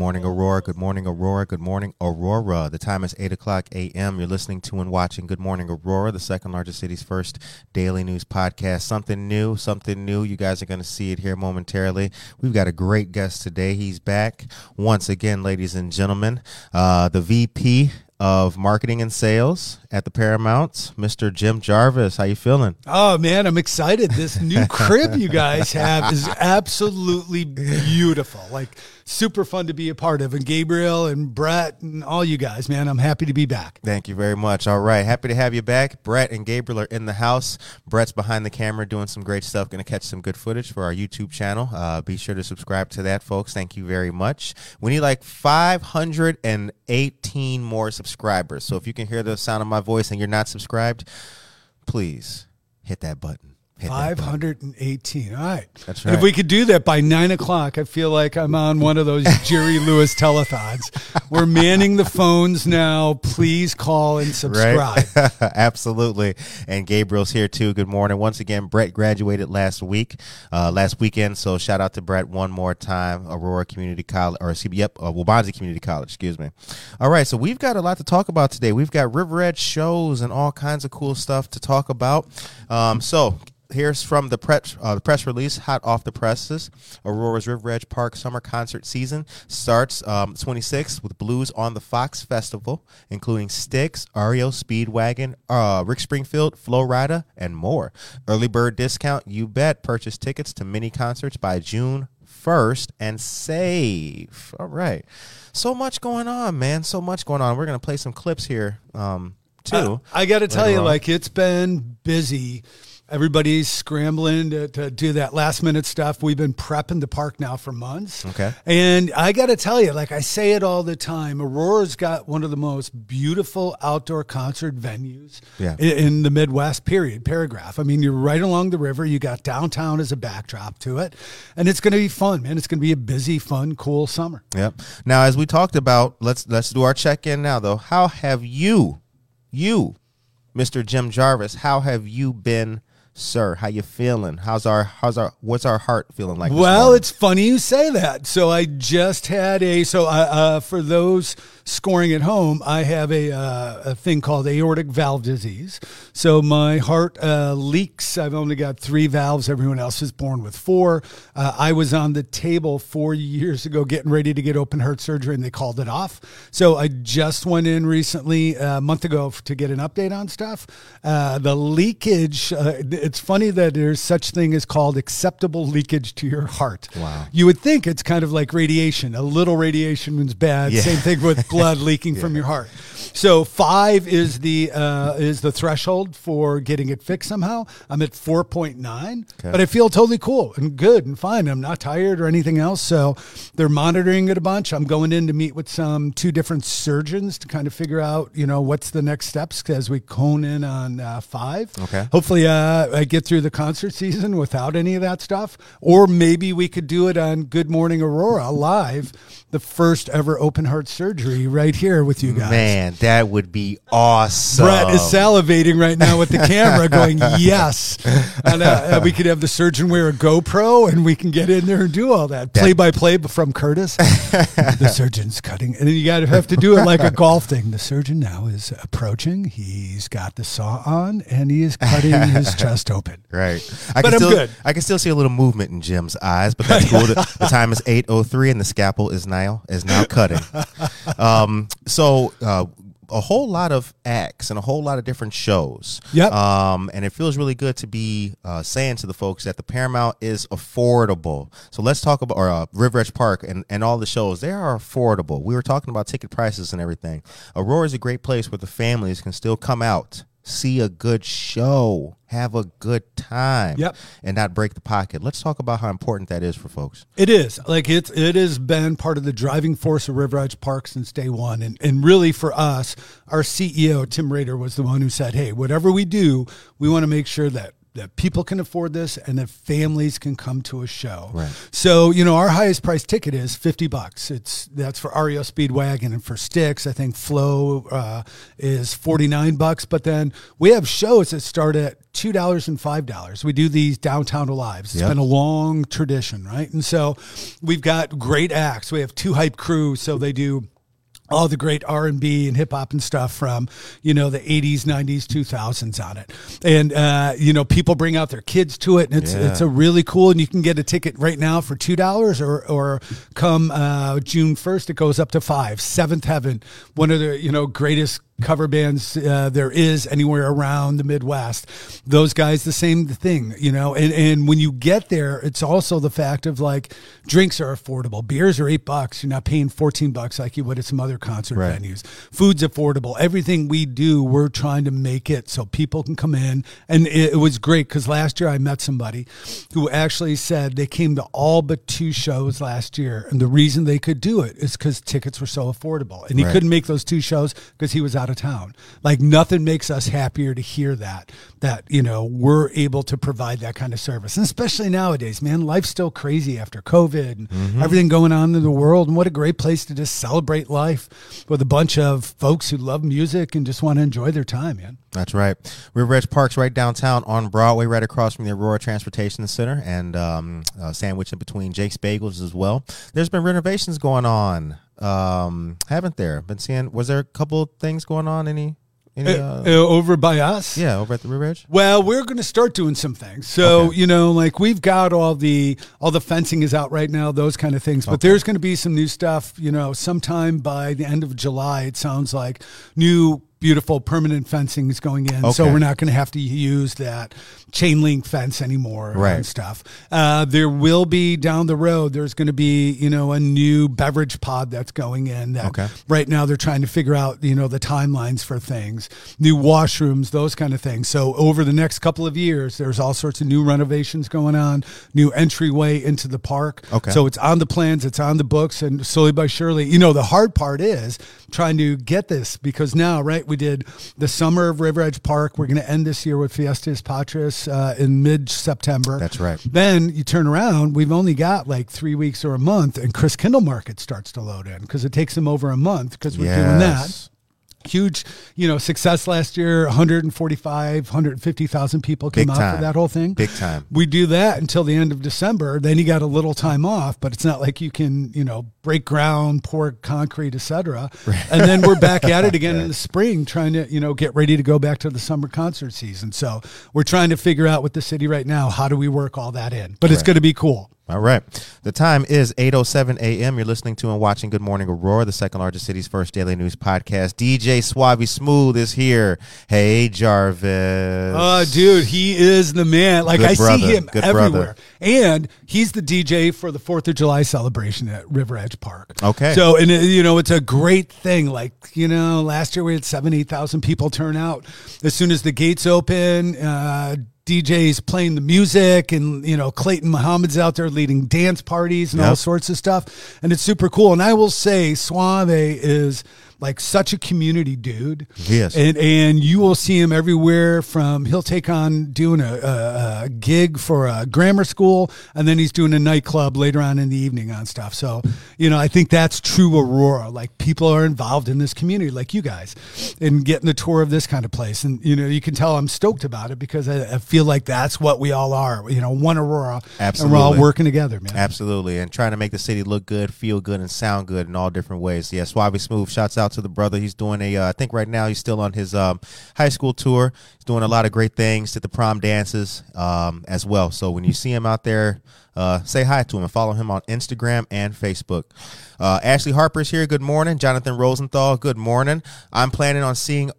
morning, Aurora. Good morning, Aurora. Good morning, Aurora. The time is 8 o'clock a.m. You're listening to and watching Good Morning, Aurora, the second largest city's first daily news podcast. Something new, something new. You guys are going to see it here momentarily. We've got a great guest today. He's back once again, ladies and gentlemen. Uh, the VP of marketing and sales at the Paramount, Mr. Jim Jarvis. How you feeling? Oh man, I'm excited. This new crib you guys have is absolutely beautiful. Like super fun to be a part of. And Gabriel and Brett and all you guys, man, I'm happy to be back. Thank you very much. All right, happy to have you back. Brett and Gabriel are in the house. Brett's behind the camera doing some great stuff. Going to catch some good footage for our YouTube channel. Uh, be sure to subscribe to that, folks. Thank you very much. We need like 518 more subscribers. So if you can hear the sound of my voice and you're not subscribed, please hit that button. 518. All right. That's right. And if we could do that by nine o'clock, I feel like I'm on one of those Jerry Lewis telethons. We're manning the phones now. Please call and subscribe. Right? Absolutely. And Gabriel's here too. Good morning. Once again, Brett graduated last week, uh, last weekend. So shout out to Brett one more time. Aurora Community College, or yep, uh, Waubonsee Community College, excuse me. All right. So we've got a lot to talk about today. We've got River Edge shows and all kinds of cool stuff to talk about. Um, so here's from the press, uh, the press release, hot off the presses. Aurora's River Edge Park summer concert season starts um, 26th with Blues on the Fox Festival, including Styx, REO Speedwagon, uh, Rick Springfield, Flo Rida, and more. Early bird discount, you bet. Purchase tickets to mini concerts by June 1st and save. All right. So much going on, man. So much going on. We're going to play some clips here, um, too. I, I got to tell you, on. like, it's been busy Everybody's scrambling to, to, do that last minute stuff. We've been prepping the park now for months. Okay. And I got to tell you, like I say it all the time, Aurora's got one of the most beautiful outdoor concert venues yeah. in, in the Midwest, period, paragraph. I mean, you're right along the river. You got downtown as a backdrop to it. And it's going to be fun, man. It's going to be a busy, fun, cool summer. Yep. Now, as we talked about, let's let's do our check in now, though. How have you, you, Mr. Jim Jarvis, how have you been? Sir how you feeling? How's our how's our what's our heart feeling like well it's funny you say that. So i just had a so uh, uh, for those scoring at home i have a, uh, a thing called aortic valve disease so my heart uh, leaks i've only got three valves everyone else is born with four uh, i was on the table four years ago getting ready to get open heart surgery and they called it off so i just went in recently uh, a month ago to get an update on stuff the leakage it's funny that there's such thing as called acceptable leakage to your heart. Wow. You would think it's kind of like radiation. A little radiation is bad. Yeah. Same thing with blood leaking yeah. from your heart. So five is the uh, is the threshold for getting it fixed somehow. I'm at four point nine, okay. but I feel totally cool and good and fine. I'm not tired or anything else. So they're monitoring it a bunch. I'm going in to meet with some two different surgeons to kind of figure out you know what's the next steps as we cone in on uh, five. Okay. Hopefully, uh, I get through the concert season without any of that stuff, or maybe we could do it on Good Morning Aurora live, the first ever open heart surgery right here with you guys. Man, that would be awesome. Brett is salivating right now with the camera, going yes, and uh, we could have the surgeon wear a GoPro, and we can get in there and do all that play by play from Curtis. the surgeon's cutting, and then you got to have to do it like a golf thing. The surgeon now is approaching. He's got the saw on, and he is cutting his chest open. Right. I but I'm still, good. I can still see a little movement in Jim's eyes, but that's cool. the, the, time is 8.03 and the scalpel is now is now cutting. Um, so uh, a whole lot of acts and a whole lot of different shows. Yep. Um, and it feels really good to be uh, saying to the folks that the Paramount is affordable. So let's talk about or uh, River Edge Park and, and all the shows. They are affordable. We were talking about ticket prices and everything. Aurora is a great place where the families can still come out, see a good show, have a good time, Yep. and not break the pocket. Let's talk about how important that is for folks. It is like it's it has been part of the driving force of River Edge Park since day one, and and really for us, our CEO Tim Rater was the one who said, "Hey, whatever we do, we want to make sure that." That people can afford this and that families can come to a show. Right. So, you know, our highest price ticket is 50 bucks. It's that's for REO Speedwagon and for Styx, I think Flo uh, is 49 bucks, but then we have shows that start at $2 and $5. We do these downtown lives. It's Yep. been a long tradition, right? And so we've got great acts. We have two hype crews, so they do all the great R&B and hip hop and stuff from, you know, the 80s, 90s, 2000s on it. And uh, you know, people bring out their kids to it and it's Yeah. it's a really cool and you can get a ticket right now for $2 or or come uh, June 1st it goes up to 5. Seventh Heaven, one of the, you know, greatest cover bands uh, there is anywhere around the Midwest. Those guys, the same thing, you know. And and when you get there, it's also the fact of like drinks are affordable. Beers are eight bucks. You're not paying fourteen bucks like you would at some other concert Right. venues. Food's affordable. Everything we do, we're trying to make it so people can come in. And it, it was great because last year I met somebody who actually said they came to all but two shows last year, and the reason they could do it is because tickets were so affordable, and he Right. couldn't make those two shows because he was out of town. Like nothing makes us happier to hear that that you know we're able to provide that kind of service, and especially nowadays, man, life's still crazy after COVID and Mm-hmm. everything going on in the world, and what a great place to just celebrate life with a bunch of folks who love music and just want to enjoy their time, man. That's right. River Edge Park's right downtown on Broadway, right across from the Aurora Transportation Center, and um, uh, sandwich in between Jake's Bagels as well. There's been renovations going on, um, haven't there? Been seeing. Was there a couple things going on? Any? Any? Uh, Uh, uh, over by us, yeah, over at the River Edge. Well, we're going to start doing some things. So, Okay. you know, like we've got all the all the fencing is out right now, those kind of things. But Okay. there's going to be some new stuff, you know, sometime by the end of July it sounds like new beautiful permanent fencing is going in. So we're not going to have to use that chain link fence anymore Right. and stuff. Uh, there will be down the road there's going to be, you know, a new beverage pod that's going in that Okay. right now they're trying to figure out you know the timelines for things new washrooms those kind of things so over the next couple of years there's all sorts of new renovations going on new entryway into the park Okay. so it's on the plans it's on the books and slowly by surely you know the hard part is trying to get this because now right we did the summer of river edge park we're going to end this year with fiestas uh, in mid-september That's right. then you turn around, we've only got like three weeks or a month, and Christkindlmarket starts to load in because it takes them over a month because we're doing that. Huge, you know, success last year 145, 150,000 people came Big out time. for that whole thing. Big time. We do that until the end of December. Then you got a little time off, but it's not like you can, you know, break ground, pour concrete, etc. And then we're back at it again in the spring, trying to, you know, get ready to go back to the summer concert season. So we're trying to figure out with the city right now how do we work all that in. But it's going to be cool. All right. The time is 8.07 a.m. You're listening to and watching Good Morning Aurora, the second largest city's first daily news podcast. DJ Suave Smooth is here. Hey, Jarvis. Oh, dude, he is the man. Like Good I brother. see him Good everywhere, brother. and he's the DJ for the Fourth of July celebration at River Edge Park. Okay. So, and it, you know, it's a great thing. Like you know, last year we had seven, eight thousand people turn out. As soon as the gates open. Uh, DJs playing the music, and you know Clayton Muhammad's out there leading dance parties and all sorts of stuff, and it's super cool. And I will say, Suave is like such a community dude. Yes. And and you will see him everywhere. From he'll take on doing a, a, a gig for a grammar school, and then he's doing a nightclub later on in the evening on stuff. So you know, I think that's true Aurora. Like people are involved in this community, like you guys, in getting a tour of this kind of place. And you know, you can tell I'm stoked about it because I, I feel like that's what we all are. You know, one Aurora, and we're all working together, man. Absolutely. And trying to make the city look good, feel good, and sound good in all different ways. Yeah, Suave Smooth, shouts out out to the brother. He's doing a, uh, I think right now he's still on his um, high school tour. He's doing a lot of great things at the prom dances um, as well. So when you see him out there, uh, say hi to him and follow him on Instagram and Facebook. Uh, Ashley Harper's here. Good morning. Jonathan Rosenthal. Good morning. I'm planning on seeing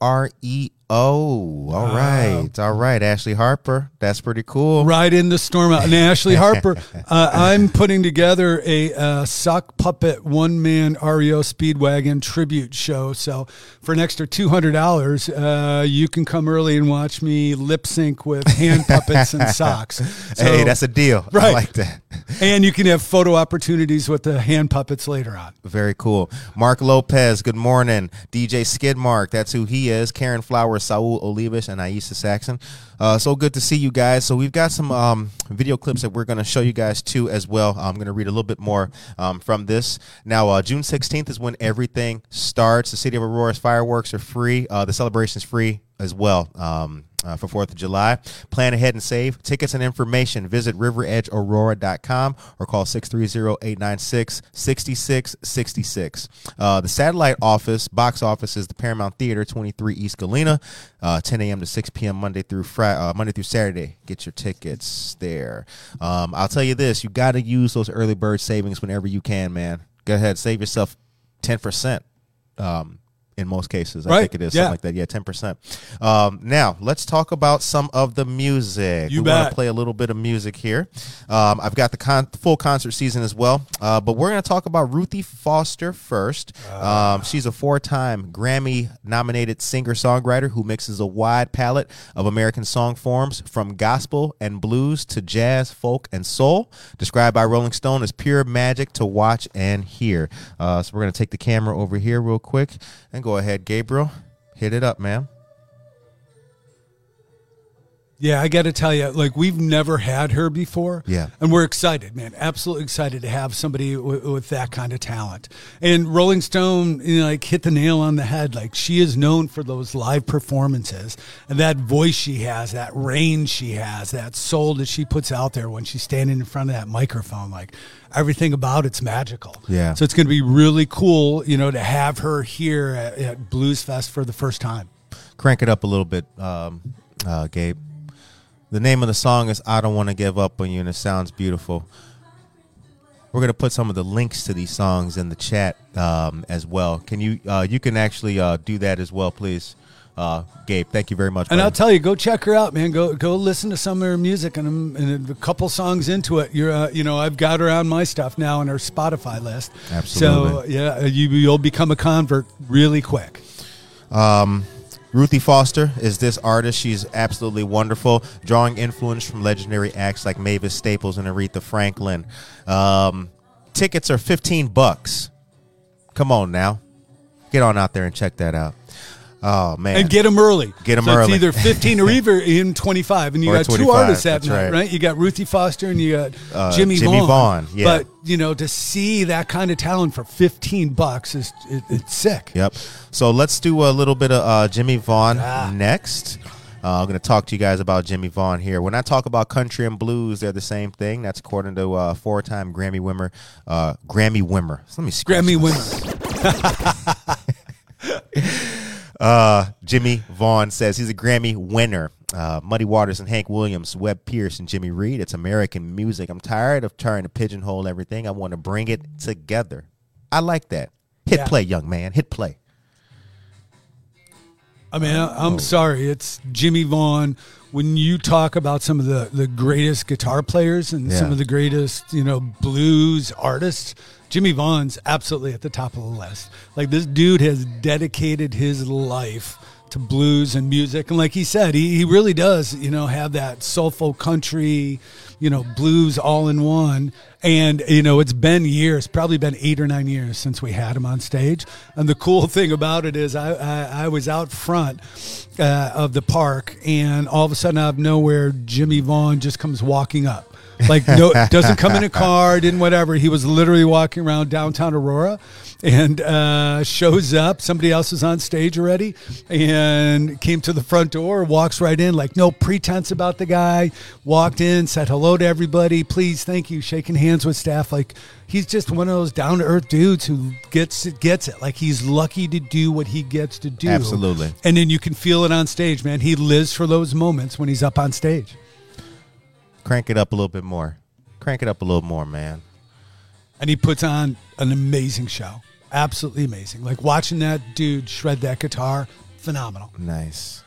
REO. All right. All right. Ashley Harper. That's pretty cool. Right in the storm. And Ashley Harper, uh, I'm putting together a uh, sock puppet one man REO Speedwagon tribute show. So for an extra $200, uh, you can come early and watch me lip sync with hand puppets and socks. So, hey, that's a deal. I like that. And you can have photo opportunities with the hand puppets later on. Very cool. Mark Lopez, good morning. DJ Skidmark, that's who he is. Karen Flowers, Saul Olivas, and Aisa Saxon. Uh, so good to see you guys. So we've got some um, video clips that we're going to show you guys too as well. I'm going to read a little bit more um, from this. Now, uh, June 16th is when everything starts. The City of Aurora's fireworks are free. Uh, the celebration is free as well. Um, uh, for 4th of July. Plan ahead and save. Tickets and information, visit riveredgeaurora.com or call 630-896-6666. Uh, the satellite office, box office is the Paramount Theater, 23 East Galena, uh, 10 a.m. to 6 p.m. Monday through Friday, uh, Monday through Saturday. Get your tickets there. Um, I'll tell you this, you got to use those early bird savings whenever you can, man. Go ahead, save yourself 10%. Um, in most cases, I think it is yeah. something like that. Yeah, ten percent. Um, now let's talk about some of the music. You we want to play a little bit of music here. Um, I've got the con- full concert season as well, uh, but we're going to talk about Ruthie Foster first. Um, she's a four-time Grammy-nominated singer-songwriter who mixes a wide palette of American song forms, from gospel and blues to jazz, folk, and soul. Described by Rolling Stone as pure magic to watch and hear. Uh, so we're going to take the camera over here real quick and go ahead, Gabriel. Hit it up, man. Yeah, I got to tell you, like we've never had her before. Yeah. and we're excited, man. Absolutely excited to have somebody w- with that kind of talent. And Rolling Stone, you know, like hit the nail on the head. Like she is known for those live performances and that voice she has, that range she has, that soul that she puts out there when she's standing in front of that microphone. Like everything about it's magical. Yeah. So it's going to be really cool, you know, to have her here at, at Blues Fest for the first time. Crank it up a little bit, um, uh, Gabe. The name of the song is "I Don't Want to Give Up on You," and it sounds beautiful. We're gonna put some of the links to these songs in the chat um, as well. Can you uh, you can actually uh, do that as well, please, uh, Gabe? Thank you very much. And brother. I'll tell you, go check her out, man. Go go listen to some of her music, and, um, and a couple songs into it, you're uh, you know I've got her on my stuff now on her Spotify list. Absolutely. So yeah, you you'll become a convert really quick. Ruthie Foster is this artist. She's absolutely wonderful, drawing influence from legendary acts like Mavis Staples and Aretha Franklin. Um, tickets are 15 bucks. Come on now. Get on out there and check that out. Oh, man. And get them early. Get 'em so early. It's either 15 or even in 25. And you Or got two artists that night, right. right. You got Ruthie Foster and you got Uh, Jimmie, Jimmie Vaughan. Vaughan, yeah. But, you know, to see that kind of talent for 15 bucks is it, it's sick. Yep. So let's do a little bit of uh, Jimmie Vaughan Ah. next. Uh, I'm going to talk to you guys about Jimmie Vaughan here. When I talk about country and blues, they're the same thing. That's according to uh, four-time Grammy winner, uh, Grammy winner. So let me Grammy my- winner. Uh, Jimmie Vaughan says he's a Grammy winner. Uh, Muddy Waters and Hank Williams, Webb Pierce and Jimmy Reed. It's American music. I'm tired of trying to pigeonhole everything. I want to bring it together. I like that. Hit Yeah. play, young man. Hit play. I mean, I- I'm sorry. It's Jimmie Vaughan. When you talk about some of the, the greatest guitar players and some of the greatest, you know, blues artists, Jimmie Vaughan's absolutely at the top of the list. Like this dude has dedicated his life to blues and music. And like he said, he, he really does, you know, have that soulful country, you know, blues all in one. And, you know, it's been years, probably been eight or nine years since we had him on stage. And the cool thing about it is I, I, I was out front uh, of the park and all of a sudden out of nowhere, Jimmie Vaughan just comes walking up. Like no, doesn't come in a car, didn't whatever. He was literally walking around downtown Aurora, and uh, shows up. Somebody else is on stage already, and came to the front door, walks right in, like no pretense about the guy. Walked in, said hello to everybody. Please, thank you, shaking hands with staff. Like he's just one of those down to earth dudes who gets it, gets it. Like he's lucky to do what he gets to do. Absolutely. And then you can feel it on stage, man. He lives for those moments when he's up on stage. Crank it up a little bit more. Crank it up a little more, man. And he puts on an amazing show. Absolutely amazing. Like watching that dude shred that guitar, phenomenal. Nice.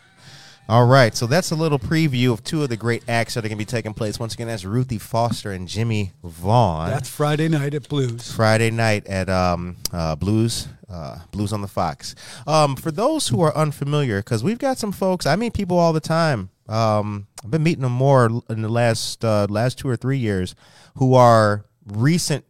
All right, so that's a little preview of two of the great acts that are going to be taking place. Once again, that's Ruthie Foster and Jimmie Vaughan. That's Friday night at Blues. Friday night at um, uh, Blues, uh, Blues on the Fox. Um, for those who are unfamiliar, because we've got some folks, I meet people all the time. Um, I've been meeting them more in the last uh, last two or three years, who are recent,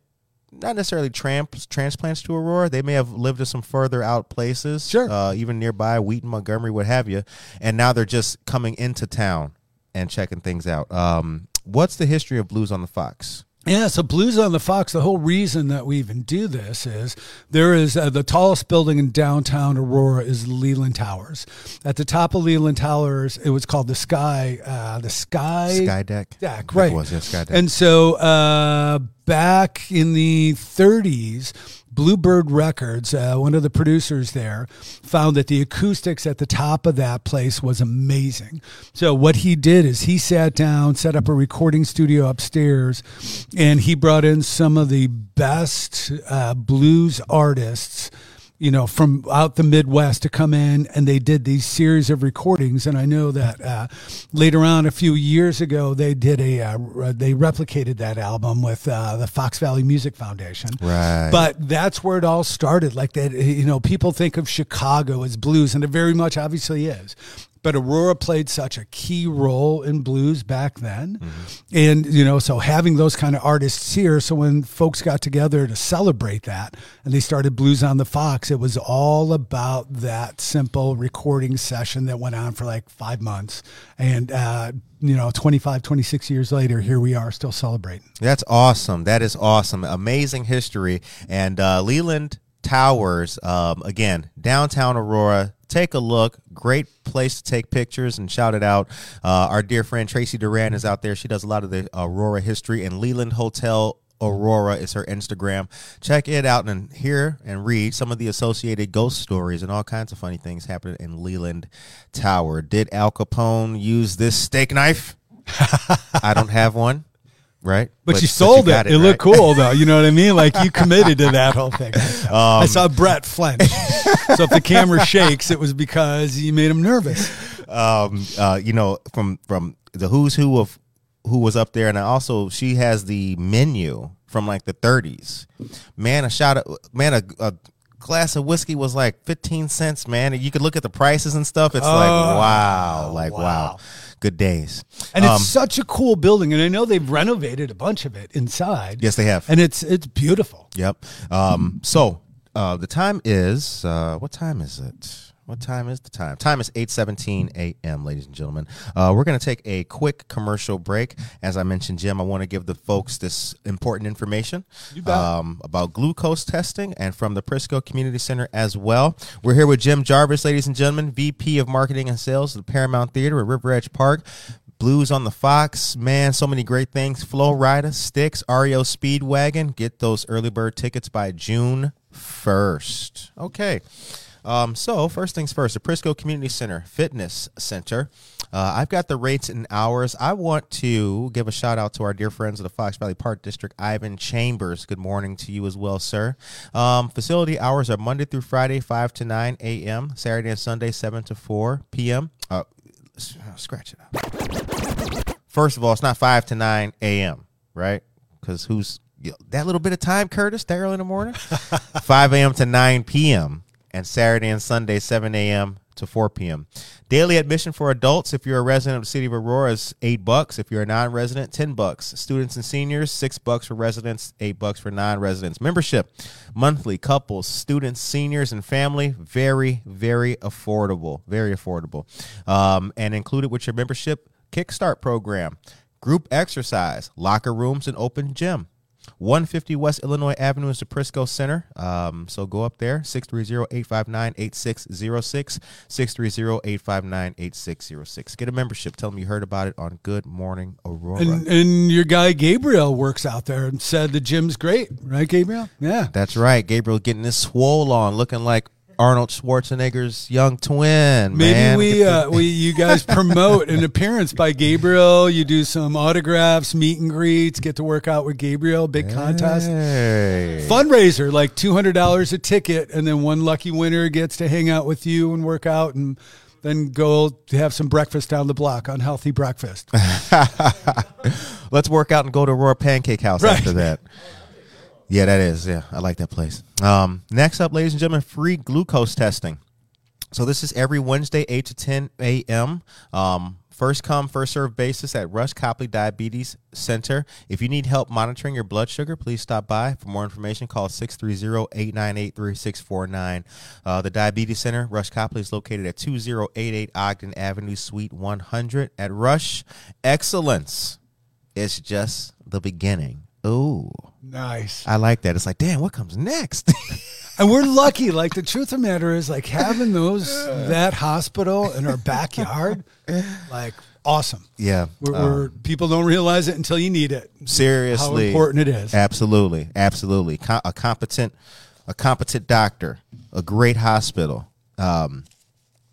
not necessarily tramps, transplants to Aurora. They may have lived in some further out places, Sure. uh, even nearby Wheaton, Montgomery, what have you, and now they're just coming into town and checking things out. Um, what's the history of Blues on the Fox? Yeah, so Blues on the Fox, the whole reason that we even do this is there is uh, the tallest building in downtown Aurora is Leland Towers. At the top of Leland Towers, it was called the Sky, uh, the Sky, Sky Deck. Deck, right. It was, yeah, Sky Deck. And so uh, back in the 30s, Bluebird Records, uh, one of the producers there, found that the acoustics at the top of that place was amazing. So what he did is he sat down, set up a recording studio upstairs, and he brought in some of the best uh, blues artists you know, from out the Midwest to come in, and they did these series of recordings. And I know that uh, later on, a few years ago, they did a uh, they replicated that album with uh, the Fox Valley Music Foundation. Right. But that's where it all started. Like that, you know, people think of Chicago as blues, and it very much obviously is. But Aurora played such a key role in blues back then. And, you know, so having those kind of artists here, so when folks got together to celebrate that and they started Blues on the Fox, it was all about that simple recording session that went on for like five months. And, uh, you know, 25, 26 years later, here we are still celebrating. That's awesome. That is awesome. Amazing history. And uh, Leland Towers, um, again, downtown Aurora. Take a look. Great place to take pictures and shout it out. Uh, our dear friend Tracy Duran is out there. She does a lot of the Aurora history, and Leland Hotel Aurora is her Instagram. Check it out and hear and read some of the associated ghost stories and all kinds of funny things happening in Leland Tower. Did Al Capone use this steak knife? I don't have one. Right, But, you sold got it. It, looked right? cool, though. You know what I mean? Like you committed to that whole thing. Um, I saw Brett flinch. so if the camera shakes, it was because you made him nervous. um, uh, you know, from from the who's who of who was up there, and I also she has the menu from like the 30s. Man, a shot of man a. a glass of whiskey was like 15 cents man you could look at the prices and stuff it's like wow like wow. wow. Good days And Um, it's such a cool building. And I know they've renovated a bunch of it inside. yes they have And it's it's beautiful. Yep. Um, so uh, the time is uh, what time is it? What time is the time? Time is eight seventeen a.m. Ladies and gentlemen, uh, we're going to take a quick commercial break. As I mentioned, Jim, I want to give the folks this important information um, about glucose testing and from the Prisco Community Center as well. We're here with Jim Jarvis, ladies and gentlemen, VP of Marketing and Sales at the Paramount Theater at River Edge Park. Blues on the Fox, man, so many great things. Flo Rida, Styx, REO Speedwagon. Get those early bird tickets by June 1st. Okay. Um, so, first things first, the Prisco Community Center Fitness Center. Uh, I've got the rates and hours. I want to give a shout out to our dear friends of the Fox Valley Park District, Ivan Chambers. Good morning to you as well, sir. Um, facility hours are Monday through Friday, 5 to 9 a.m., Saturday and Sunday, 7 to 4 p.m. Uh, scratch it out. First of all, it's not 5 to 9 a.m., right? Because who's that little bit of time, Curtis, that early in the morning? 5 a.m. to 9 p.m. and Saturday and Sunday, 7 a.m. to 4 p.m. Daily admission for adults, if you're a resident of the city of Aurora, is eight bucks. If you're a non-resident, ten bucks. Students and seniors, six bucks for residents, eight bucks for non-residents. Membership, monthly, couples, students, seniors, and family, very, very affordable. Very affordable. Um, and included with your membership, Kickstart program, group exercise, locker rooms, and open gym. 150 West Illinois Avenue is the Prisco Center. Um, so go up there, 630-859-8606, 630-859-8606. Get a membership. Tell them you heard about it on Good Morning Aurora. And, and your guy Gabriel works out there and said the gym's great, right, Gabriel? Yeah. That's right. Gabriel getting this swole on, looking like Arnold Schwarzenegger's young twin. Maybe man. we uh, we you guys promote an appearance by Gabriel. You do some autographs, meet and greets, get to work out with Gabriel, big the- contest. Hey. Fundraiser, like two hundred dollars a ticket, and then one lucky winner gets to hang out with you and work out and then go to have some breakfast down the block on healthy breakfast. Let's work out and go to Aurora Pancake House Right. after that. Yeah, that is. Yeah, I like that place. Um, next up, ladies and gentlemen, free glucose testing. So this is every Wednesday, 8 to 10 a.m. Um, first come, first serve basis at Rush Copley Diabetes Center. If you need help monitoring your blood sugar, please stop by. For more information, call 630-898-3649. Uh, the Diabetes Center, Rush Copley, is located at 2088 Ogden Avenue, Suite 100. At Rush, excellence is just the beginning. Ooh, nice. I like that. It's like, damn, what comes next? And we're lucky. Like the truth of the matter is, like having those that hospital in our backyard, like awesome. yeah. We're, uh, we're people don't realize it until you need it. seriously How important it is. Absolutely, absolutely. Co- a competent, a competent doctor, a great hospital, um,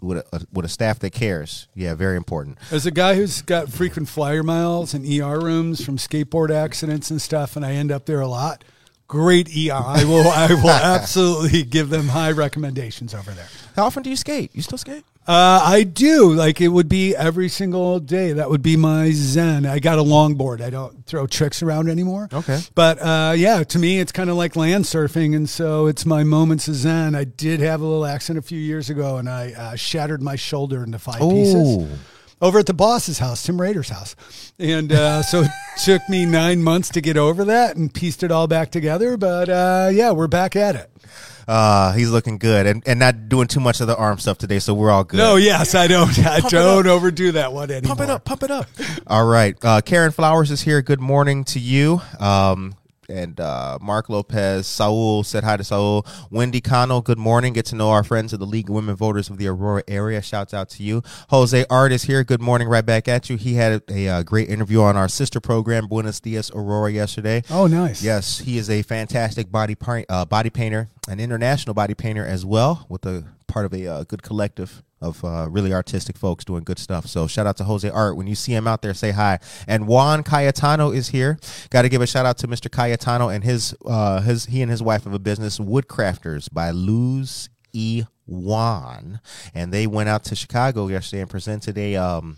with a, with a staff that cares. Yeah, very important. As a guy who's got frequent flyer miles and ER rooms from skateboard accidents and stuff, and I end up there a lot. Great ER. I will. I will absolutely give them high recommendations over there. How often do you skate? You still skate? Uh, I do. Like it would be every single day. That would be my zen. I got a longboard. I don't throw tricks around anymore. Okay. But uh, yeah, to me, it's kind of like land surfing, and so it's my moments of zen. I did have a little accident a few years ago, and I uh, shattered my shoulder into five pieces over at the boss's house, Tim Rater's house. And uh, so it took me nine months to get over that and pieced it all back together. But uh, yeah, we're back at it. Uh, he's looking good and, and not doing too much of the arm stuff today, so we're all good. No, yes, I don't. I Pump don't up. overdo that one anymore. Pump it up, pump it up. All right. Uh, Karen Flowers is here. Good morning to you. Um, and uh, Mark Lopez, Saul said hi to Saul. Wendy Cano, good morning. Get to know our friends of the League of Women Voters of the Aurora area. Shouts out to you. Jose Art is here. Good morning, right back at you. He had a, uh great interview on our sister program, Buenos Dias Aurora, yesterday. Oh, nice. Yes, he is a fantastic body uh, body painter, an international body painter as well, with a part of a uh, good collective of uh, really artistic folks doing good stuff. So shout out to Jose Art. When you see him out there, say hi. And Juan Cayetano is here. Got to give a shout out to Mr. Cayetano and his uh, his he and his wife have a business, Woodcrafters by Luz E. Juan, and they went out to Chicago yesterday and presented a um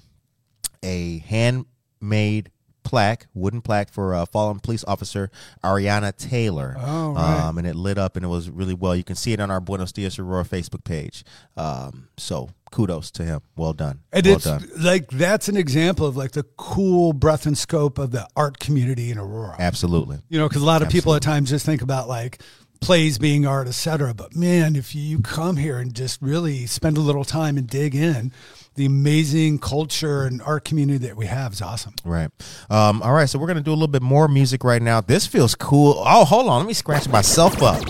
a handmade plaque, wooden plaque for uh, fallen police officer Ariana Taylor. Oh, right. um, and it lit up and it was really well. You can see it on our Buenos Dias Aurora Facebook page. Um, so kudos to him. Well done. And well it's done. like that's an example of like the cool breadth and scope of the art community in Aurora. Absolutely. You know, because a lot of people at times just think about like plays being art, et cetera. But man, if you come here and just really spend a little time and dig in, the amazing culture and art community that we have is awesome. Right. Um, all right. So we're going to do a little bit more music right now. This feels cool. Oh, hold on. Let me scratch myself up.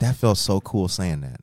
That felt so cool saying that.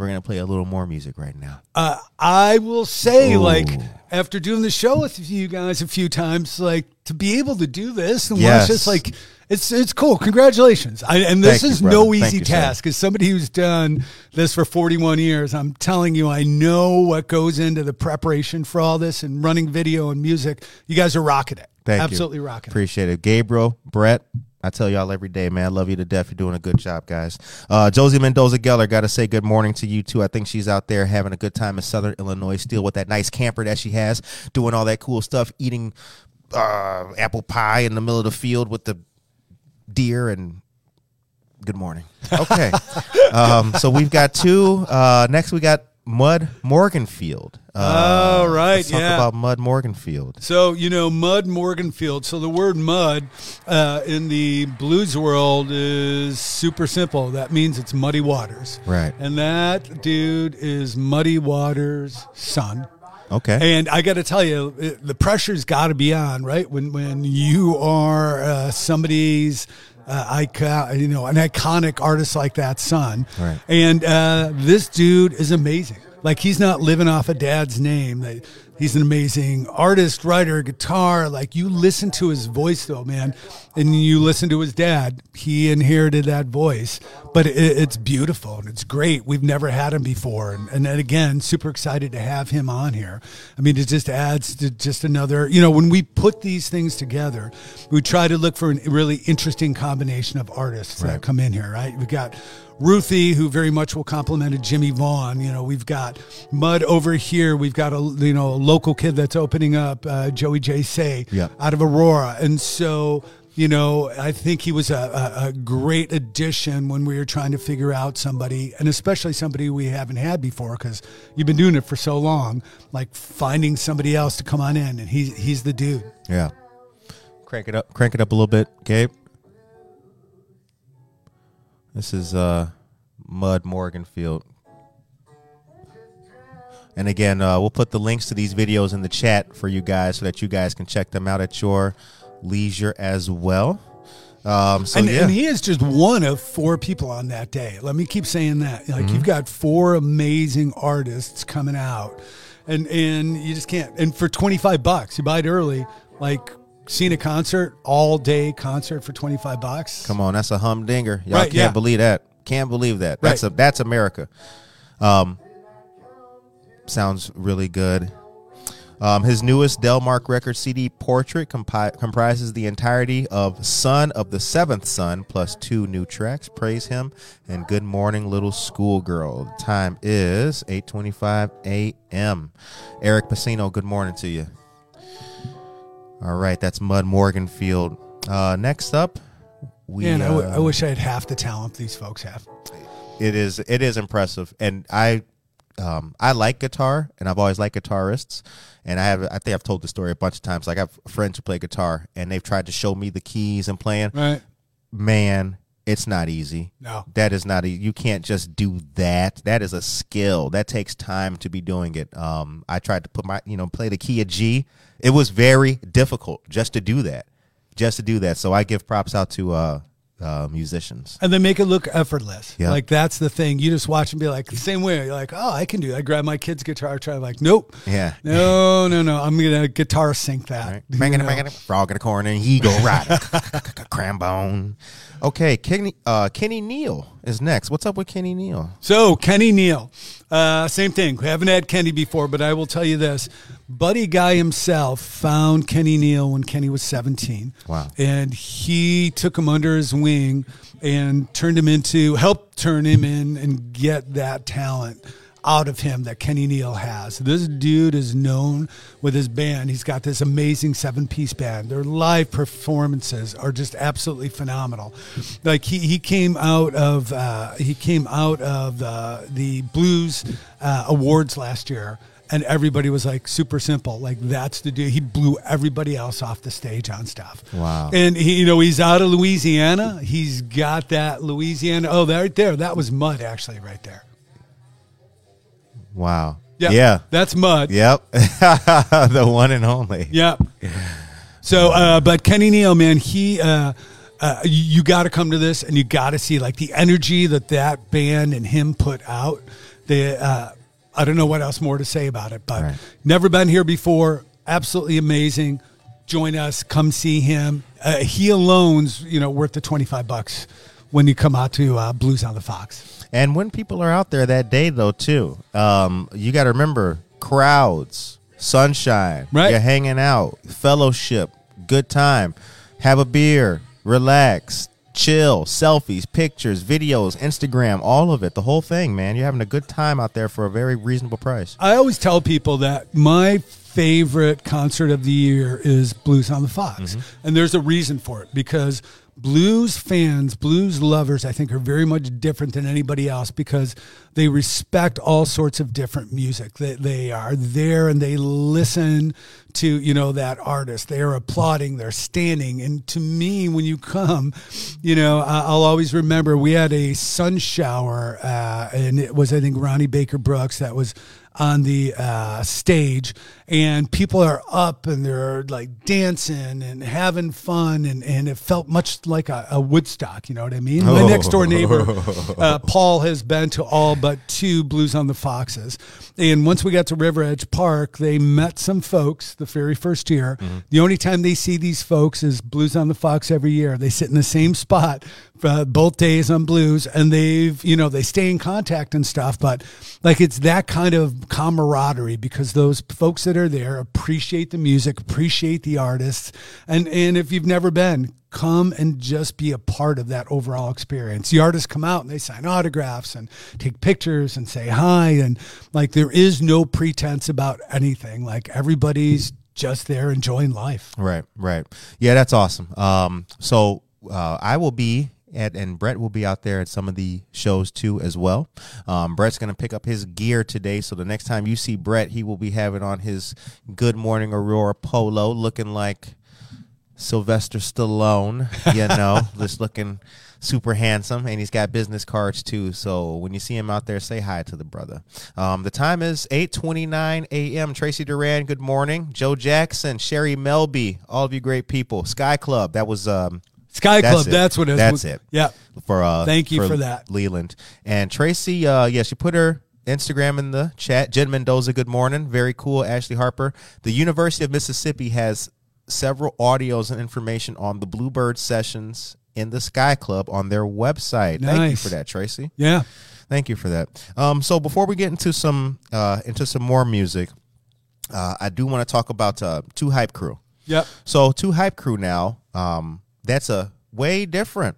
We're going to play a little more music right now. Uh, I will say, Ooh. like, after doing the show with you guys a few times, like to be able to do this and Yes. watch this, like, it's it's cool. Congratulations! I, and this Thank is brother. no easy you, task. As somebody who's done this for 41 years, I'm telling you, I know what goes into the preparation for all this and running video and music. You guys are rocking it. Thank Absolutely you. rocking it. Appreciate it. Gabriel, Brett, I tell y'all every day, man. I love you to death. You're doing a good job, guys. Uh, Josie Mendoza Geller, got to say good morning to you, too. I think she's out there having a good time in Southern Illinois, still with that nice camper that she has, doing all that cool stuff, eating uh, apple pie in the middle of the field with the deer and. Good morning. Okay. um, so we've got two. Uh, next, we got Mud Morganfield. Uh, All right, let's talk yeah. about Mud Morganfield. So, you know, Mud Morganfield. So, the word mud uh, in the blues world is super simple. That means it's muddy waters. Right. And that dude is Muddy Waters' son. Okay. And I got to tell you, it- the pressure's got to be on, right? When when you are uh, somebody's uh, icon, you know, an iconic artist like that, son. Right. And uh, this dude is amazing. Like he's not living off a dad's name. He's an amazing artist, writer, guitar. Like you listen to his voice though, man, and you listen to his dad. He inherited that voice, but it, it's beautiful and it's great. We've never had him before, and, and then again, super excited to have him on here. I mean, it just adds to just another. You know, when we put these things together, we try to look for a really interesting combination of artists that come in here. Right? We got. Ruthie, who very much will compliment Jimmie Vaughan. You know, we've got Mud over here. We've got a you know a local kid that's opening up, uh, Joey J. Saye, Yeah. out of Aurora, and so you know I think he was a, a, a great addition when we were trying to figure out somebody, and especially somebody we haven't had before because you've been doing it for so long. Like finding somebody else to come on in, and he's he's the dude. Yeah. Crank it up. Crank it up a little bit, Gabe. This is uh, Mud Morganfield. And again, uh, we'll put the links to these videos in the chat for you guys so that you guys can check them out at your leisure as well. Um, so and, yeah, and he is just one of four people on that day. Let me keep saying that. Like Mm-hmm. you've got four amazing artists coming out, and and you just can't. And for twenty five bucks, you buy it early. Like seeing a concert, all day concert for twenty five bucks. Come on, that's a humdinger. Y'all Right, can't yeah. believe that. Can't believe that. That's Right. a that's America. Um, sounds really good. Um, his newest Delmark record CD, Portrait, compi- comprises the entirety of "Son of the Seventh Son" plus two new tracks. Praise him and "Good Morning, Little Schoolgirl." The time is eight twenty-five a.m. Eric Pacino, good morning to you. All right, that's Mud Morganfield. Uh, next up, we Man, I, w- uh, I wish I had half the talent these folks have. it is it is impressive and i um i like guitar and i've always liked guitarists and i have i think i've told the story a bunch of times like i have friends who play guitar and they've tried to show me the keys and playing Right? man it's not easy No. that is not easy you can't just do that that is a skill that takes time to be doing it um i tried to put my you know play the key of g it was very difficult just to do that just to do that so i give props out to uh uh musicians And they make it look effortless. Yeah. Like that's the thing. You just watch and be like the same way. You're like, oh, I can do. That. I grab my kid's guitar, try like, nope. yeah No, no, no. I'm gonna guitar sync that. Right. You Banging, know? banging, frog in the corner, and he go right. Crambone. Okay, Kenny, uh, Kenny Neal is next. What's up with Kenny Neal? So Kenny Neal, uh, same thing. We haven't had Kenny before, but I will tell you this: Buddy Guy himself found Kenny Neal when Kenny was 17. Wow. And he took him under his wing and turned him into, helped turn him in and get that talent out of him that Kenny Neal has. This dude is known with his band. He's got this amazing seven piece band. Their live performances are just absolutely phenomenal. Like he, he came out of uh, he came out of the the blues uh, awards last year. And everybody was like super simple, like that's the dude. He blew everybody else off the stage on stuff. Wow. And he, you know, he's out of Louisiana. He's got that Louisiana. Oh, right there. That was mud, actually, right there. Wow. Yeah. Yeah. That's mud. Yep. the one and only. Yep. So, uh, but Kenny Neal, man, he, uh, uh, you, you got to come to this and you got to see like the energy that that band and him put out. The, uh, I don't know what else more to say about it, but Right. never been here before. Absolutely amazing. Join us. Come see him. Uh, he alone's, you know, worth the 25 bucks when you come out to uh, Blues on the Fox. And when people are out there that day, though, too, um, you got to remember crowds, sunshine, Right. You're hanging out, fellowship, good time, have a beer, relax, chill, selfies, pictures, videos, Instagram, all of it, the whole thing, man. You're having a good time out there for a very reasonable price. I always tell people that my favorite concert of the year is Blues on the Fox. And there's a reason for it because blues fans, blues lovers, I think are very much different than anybody else because they respect all sorts of different music. They, they are there and they listen to, you know, that artist. They are applauding, they're standing. And to me, when you come, you know, I'll always remember we had a sun shower uh, and it was, I think, Ronnie Baker Brooks that was on the uh, stage, and people are up and they're like dancing and having fun, and, and it felt much like a, a Woodstock. You know what I mean? My next door neighbor, uh, Paul, has been to all but two Blues on the Foxes, and once we got to River Edge Park, they met some folks the very first year. The only time they see these folks is Blues on the Fox every year. They sit in the same spot uh, both days on blues and they've you know they stay in contact and stuff but like it's that kind of camaraderie because those folks that are there appreciate the music appreciate the artists. And and if you've never been come and just be a part of that overall experience. The artists come out and they sign autographs and take pictures and say hi. And like there is no pretense about anything. Like everybody's just there enjoying life. Right, right. Yeah, that's awesome. Um, so uh, I will be at, and Brett will be out there at some of the shows too as well. Um, Brett's going to pick up his gear today, so the next time you see Brett, he will be having on his Good Morning Aurora polo, looking like Sylvester Stallone. You know, just looking super handsome, and he's got business cards too. So when you see him out there, say hi to the brother. Um, the time is eight twenty nine a.m. Tracy Duran, good morning. Joe Jackson, Sherry Melby, all of you great people. Sky Club, that was um, sky That's club it. that's what it is. That's it. yeah. For uh Thank you for that. Leland. And Tracy uh yeah she put her Instagram in the chat. Jen Mendoza good morning. Very cool Ashley Harper. The University of Mississippi has several audios and information on the Bluebird sessions in the Sky Club on their website. Thank you for that Tracy. Yeah. Thank you for that. Um, so before we get into some uh, into some more music, uh, I do want to talk about uh, Two Hype Crew. yep. So Two Hype Crew now, um, that's a way different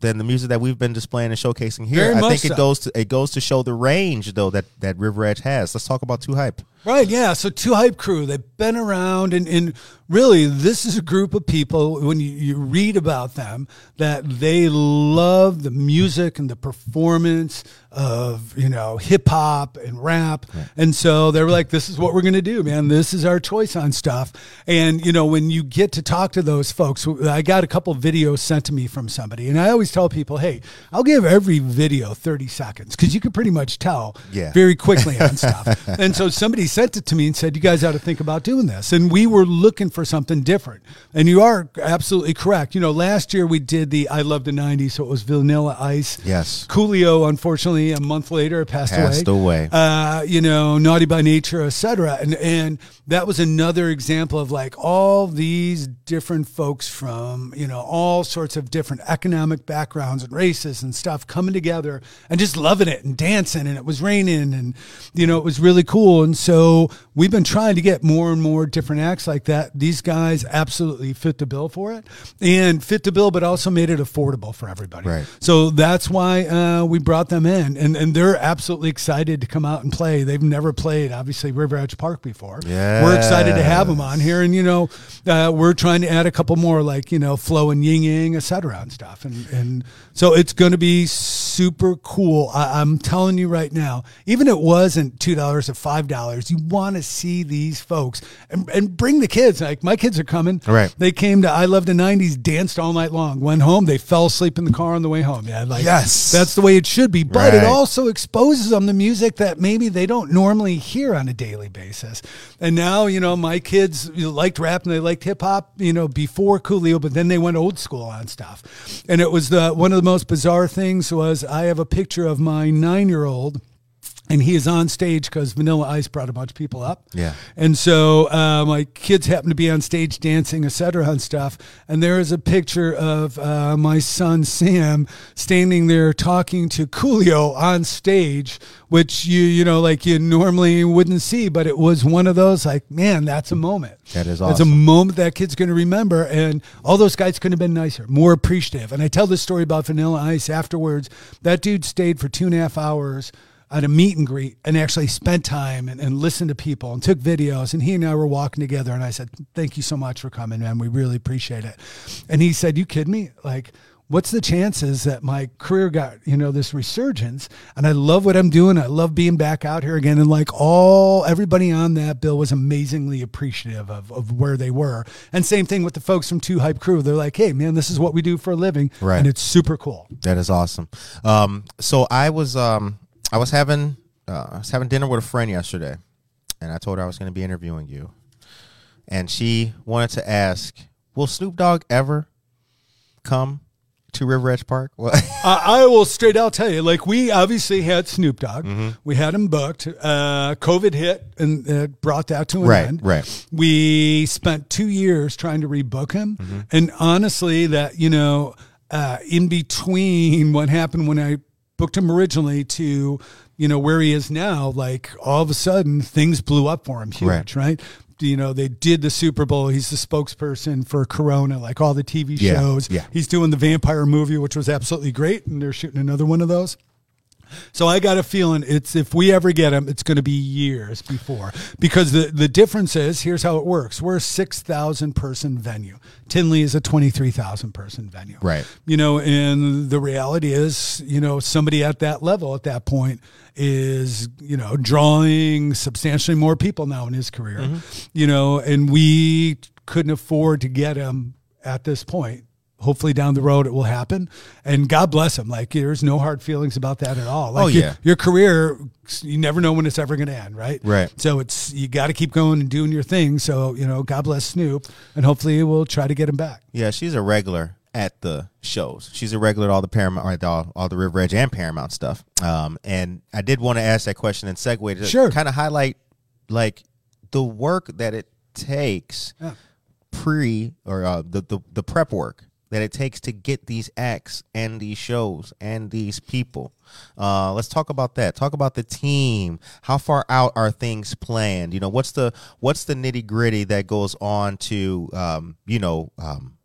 than the music that we've been displaying and showcasing here. Very I think it goes to it goes to show the range though that that River Edge has. Let's talk about Two Hype. Right, yeah. So Two Hype Crew, they've been around and, and really this is a group of people when you, you read about them that they love the music and the performance of, you know, hip hop and rap. And so they were like, This is what we're gonna do, man. This is our choice on stuff. And, you know, when you get to talk to those folks, I got a couple videos sent to me from somebody, and I always tell people, Hey, I'll give every video 30 seconds because you can pretty much tell Yeah. very quickly on stuff. and so somebody sent it to me and said, "You guys ought to think about doing this." And we were looking for something different. And you are absolutely correct. You know, last year we did the "I Love the '90s," so it was Vanilla Ice. Yes. Coolio, unfortunately, a month later passed, away. Passed away. Uh, you know, Naughty by Nature, etc. And and that was another example of like all these different folks from you know all sorts of different economic backgrounds and races and stuff coming together and just loving it and dancing. And it was raining, and you know it was really cool. And so so we've been trying to get more and more different acts like that. These guys absolutely fit the bill for it and fit the bill, but also made it affordable for everybody. Right. So that's why uh, we brought them in. And, and they're absolutely excited to come out and play. They've never played, obviously, River Edge Park before. Yeah. We're excited to have them on here. And, you know, uh, we're trying to add a couple more, like, you know, Flo and Ying Ying, et cetera, and stuff. And, and so it's going to be super cool. I, I'm telling you right now, even it wasn't $2 or $5 you want to see these folks and, and bring the kids. Like my kids are coming. Right. They came to I Love the 90s, danced all night long, went home. They fell asleep in the car on the way home. Yeah. Like, yes. That's the way it should be. But right. it also exposes them to music that maybe they don't normally hear on a daily basis. And now, you know, my kids liked rap and they liked hip hop, you know, before Coolio, but then they went old school on stuff. And it was the one of the most bizarre things was I have a picture of my nine year old and he is on stage because Vanilla Ice brought a bunch of people up. Yeah. And so uh, my kids happen to be on stage dancing, et cetera, and stuff. And there is a picture of uh, my son Sam standing there talking to Coolio on stage, which you you know like you normally wouldn't see, but it was one of those like, man, that's a moment. That is awesome. It's a moment that kid's going to remember, and all those guys couldn't have been nicer, more appreciative. And I tell this story about Vanilla Ice afterwards. That dude stayed for two and a half hours at a meet and greet and actually spent time and, and listened to people and took videos. And he and I were walking together, and I said, "Thank you so much for coming, man. We really appreciate it." And he said, "You kidding me? Like." What's the chances that my career got, you know, this resurgence and I love what I'm doing. I love being back out here again. And like all everybody on that bill was amazingly appreciative of, of where they were. And same thing with the folks from Two Hype Crew. They're like, hey man, this is what we do for a living. Right. And it's super cool. That is awesome. Um, so I was um, I was having uh, I was having dinner with a friend yesterday, and I told her I was going to be interviewing you, and she wanted to ask, "Will Snoop Dogg ever come to River Edge Park?" Well, I, I will straight out tell you, like we obviously had Snoop Dogg, we had him booked. Uh, COVID hit and it brought that to an right, end. right. We spent two years trying to rebook him, and honestly, that you know, uh, in between what happened when I booked him originally to you know where he is now, like all of a sudden things blew up for him huge, Right. right? You know, they did the Super Bowl. He's the spokesperson for Corona, like all the TV Yeah, shows. yeah. He's doing the vampire movie, which was absolutely great, and they're shooting another one of those. So I got a feeling it's if we ever get him, it's going to be years before because the the difference is here's how it works. We're a six thousand person venue. Tinley is a twenty three thousand person venue. Right. You know, and the reality is, you know, somebody at that level at that point is you know drawing substantially more people now in his career. Mm-hmm. You know, and we couldn't afford to get him at this point hopefully down the road it will happen and god bless him like there's no hard feelings about that at all like Oh, your- yeah. your, career you never know when it's ever going to end right Right. so it's you got to keep going and doing your thing so you know god bless snoop and hopefully we'll try to get him back Yeah, she's a regular at the shows. She's a regular at all the Paramount, all, all the River Edge and Paramount stuff. Um, and I did want to ask that question and segue to Sure. kind of highlight like the work that it takes Yeah. pre or uh, the, the the prep work that it takes to get these acts and these shows and these people. Uh, let's talk about that. Talk about the team. How far out are things planned? You know, what's the what's the nitty gritty that goes on to um, you know um,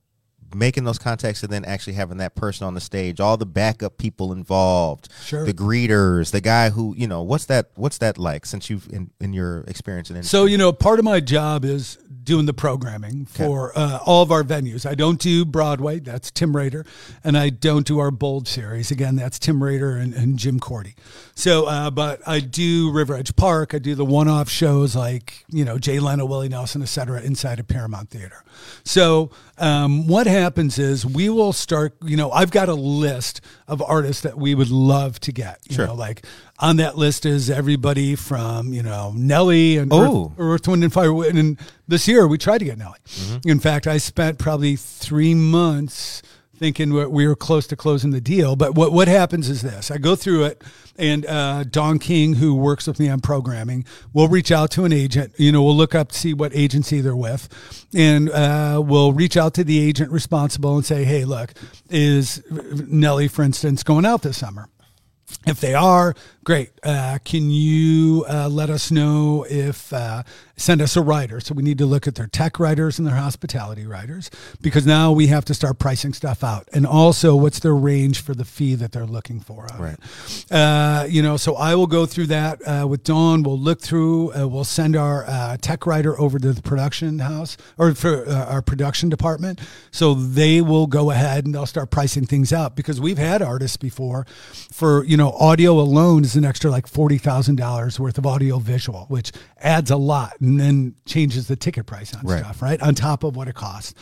making those contacts and then actually having that person on the stage, all the backup people involved, Sure. the greeters, the guy who you know. What's that? What's that like? Since you've in, in your experience in So you know, part of my job is doing the programming for uh, all of our venues. I don't do Broadway, that's Tim Rater, and I don't do our Bold series. Again, that's Tim Rater and, and Jim Corti. So, uh, but I do River Edge Park. I do the one-off shows like you know Jay Leno, Willie Nelson, etc. inside of Paramount Theater. So um, what happens is we will start. You know, I've got a list of artists that we would love to get. You Sure. know, like on that list is everybody from you know Nelly and Oh. Earth, Earth, Wind, and Fire. And this year we tried to get Nelly. Mm-hmm. In fact, I spent probably three months thinking we we were close to closing the deal. But what what happens is this: I go through it, and uh, Don King, who works with me on programming, will reach out to an agent. You know, we'll look up see what agency they're with, and uh, we'll reach out to the agent responsible and say, "Hey, look, is Nelly, for instance, going out this summer?" If they are, great. Uh, can you uh, let us know if uh, send us a writer? So we need to look at their tech writers and their hospitality writers because now we have to start pricing stuff out, and also what's their range for the fee that they're looking for. Right. Uh, you know, so I will go through that uh, with Dawn. We'll look through. Uh, we'll send our uh, tech writer over to the production house or for uh, our production department, so they will go ahead and they'll start pricing things out because we've had artists before for you know audio alone is an extra like forty thousand dollars worth of audio visual, which adds a lot and then changes the ticket price on Right. stuff, right? On top of what it costs.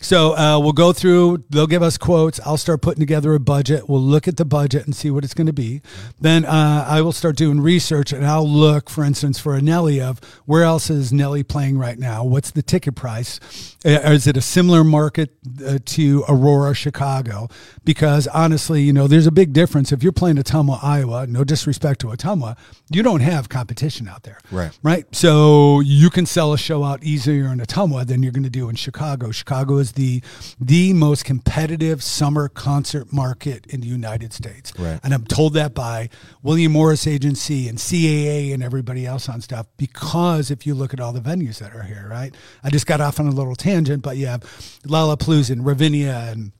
So uh, we'll go through. They'll give us quotes. I'll start putting together a budget. We'll look at the budget and see what it's going to be. Then uh, I will start doing research and I'll look, for instance, for a Nelly of where else is Nelly playing right now? What's the ticket price? Uh, Is it a similar market uh, to Aurora, Chicago? Because honestly, you know, there's a big difference. If you're playing Ottumwa, Iowa, no disrespect to Ottumwa, you don't have competition out there. Right. Right. So you can sell a show out easier in Ottumwa than you're going to do in Chicago. Chicago is the the most competitive summer concert market in the United States. Right. And I'm told that by William Morris Agency and CAA and everybody else on stuff because if you look at all the venues that are here, right? I just got off on a little tangent, but you have Lollapalooza and Ravinia and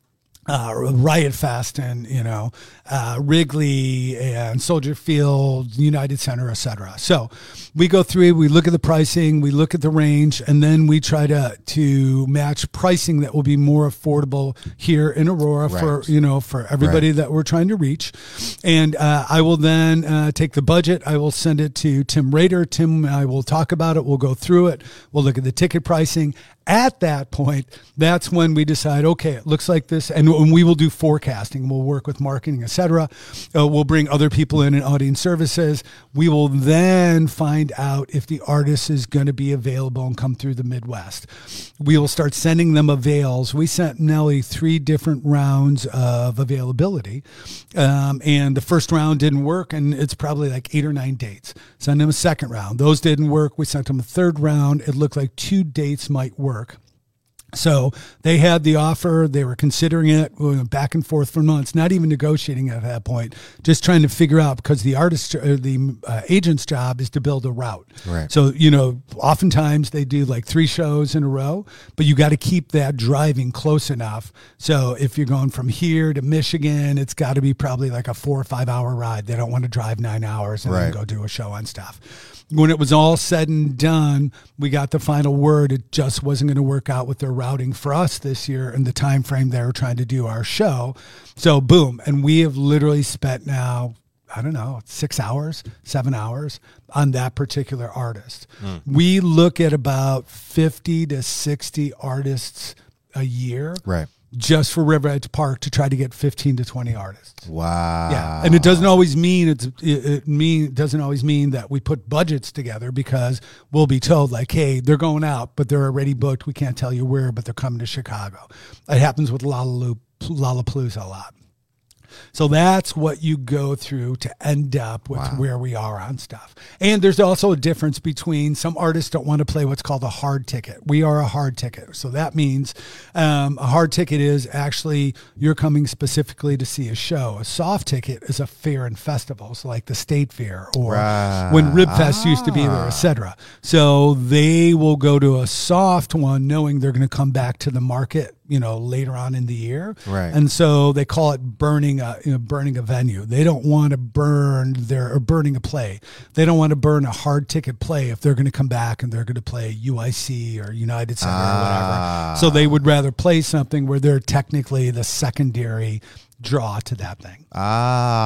uh, Riot Fest and you know uh, Wrigley and Soldier Field, United Center, etc. So we go through, we look at the pricing, we look at the range, and then we try to to match pricing that will be more affordable here in Aurora for you know for everybody that we're trying to reach. And uh, I will then uh, take the budget, I will send it to Tim Rater. Tim, and I will talk about it. We'll go through it. We'll look at the ticket pricing. At that point, that's when we decide, okay, it looks like this. And and we will do forecasting. We'll work with marketing, etc. Uh, we'll bring other people in and audience services. We will then find out if the artist is going to be available and come through the Midwest. We will start sending them avails. We sent Nelly three different rounds of availability, um, and the first round didn't work, and it's probably like eight or nine dates. Send them a second round. Those didn't work. We sent them a third round. It looked like two dates might work. So they had the offer. They were considering it we back and forth for months, not even negotiating at that point, just trying to figure out because the artist, uh, the uh, agent's job is to build a route. Right. So, you know, oftentimes they do like three shows in a row, but you got to keep that driving close enough. So if you're going from here to Michigan, it's got to be probably like a four or five hour ride. They don't want to drive nine hours and then go do a show on stuff. When it was all said and done, we got the final word. It just wasn't going to work out with their routing for us this year and the time frame they were trying to do our show. So boom, and we have literally spent now I don't know, six hours, seven hours on that particular artist. Hmm. We look at about 50 to 60 artists a year Right. Just for River Edge Park to try to get 15 to 20 artists. Wow. Yeah, and it doesn't always mean it's it, it mean doesn't always mean that we put budgets together because we'll be told like, hey, they're going out, but they're already booked. We can't tell you where, but they're coming to Chicago. It happens with Lollapalooza a lot. So that's what you go through to end up with where we are on stuff. And there's also a difference between some artists don't want to play what's called a hard ticket. We are a hard ticket. So that means um, a hard ticket is actually you're coming specifically to see a show. A soft ticket is a fair and festival, so like the State Fair or when Ribfest used to be there, etc. So they will go to a soft one knowing they're going to come back to the market you know later on in the year Right. and so they call it burning a you know, burning a venue they don't want to burn their or burning a play they don't want to burn a hard ticket play if they're going to come back and they're going to play UIC or United Center or whatever so they would rather play something where they're technically the secondary draw to that thing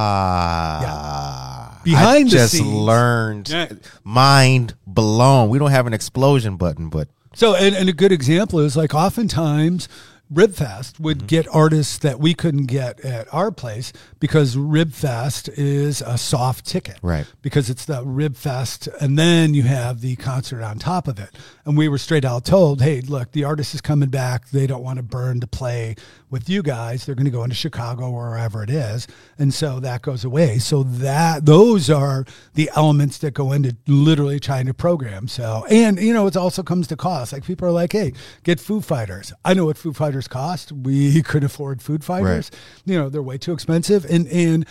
Ah. Behind I the just scenes. learned. Yeah. Mind blown. We don't have an explosion button, but So, and, and a good example is like oftentimes Ribfest would Mm-hmm. get artists that we couldn't get at our place because Ribfest is a soft ticket. Right. Because it's the Ribfest and then you have the concert on top of it. And we were straight out told, hey, look, the artist is coming back. They don't want to burn to play with you guys. They're going to go into Chicago or wherever it is. And so that goes away. So that those are the elements that go into literally trying to program. So and you know, it also comes to cost. Like people are like, hey, get Foo Fighters. I know what Foo Fighters cost. We could afford Foo Fighters. You know, they're way too expensive. And and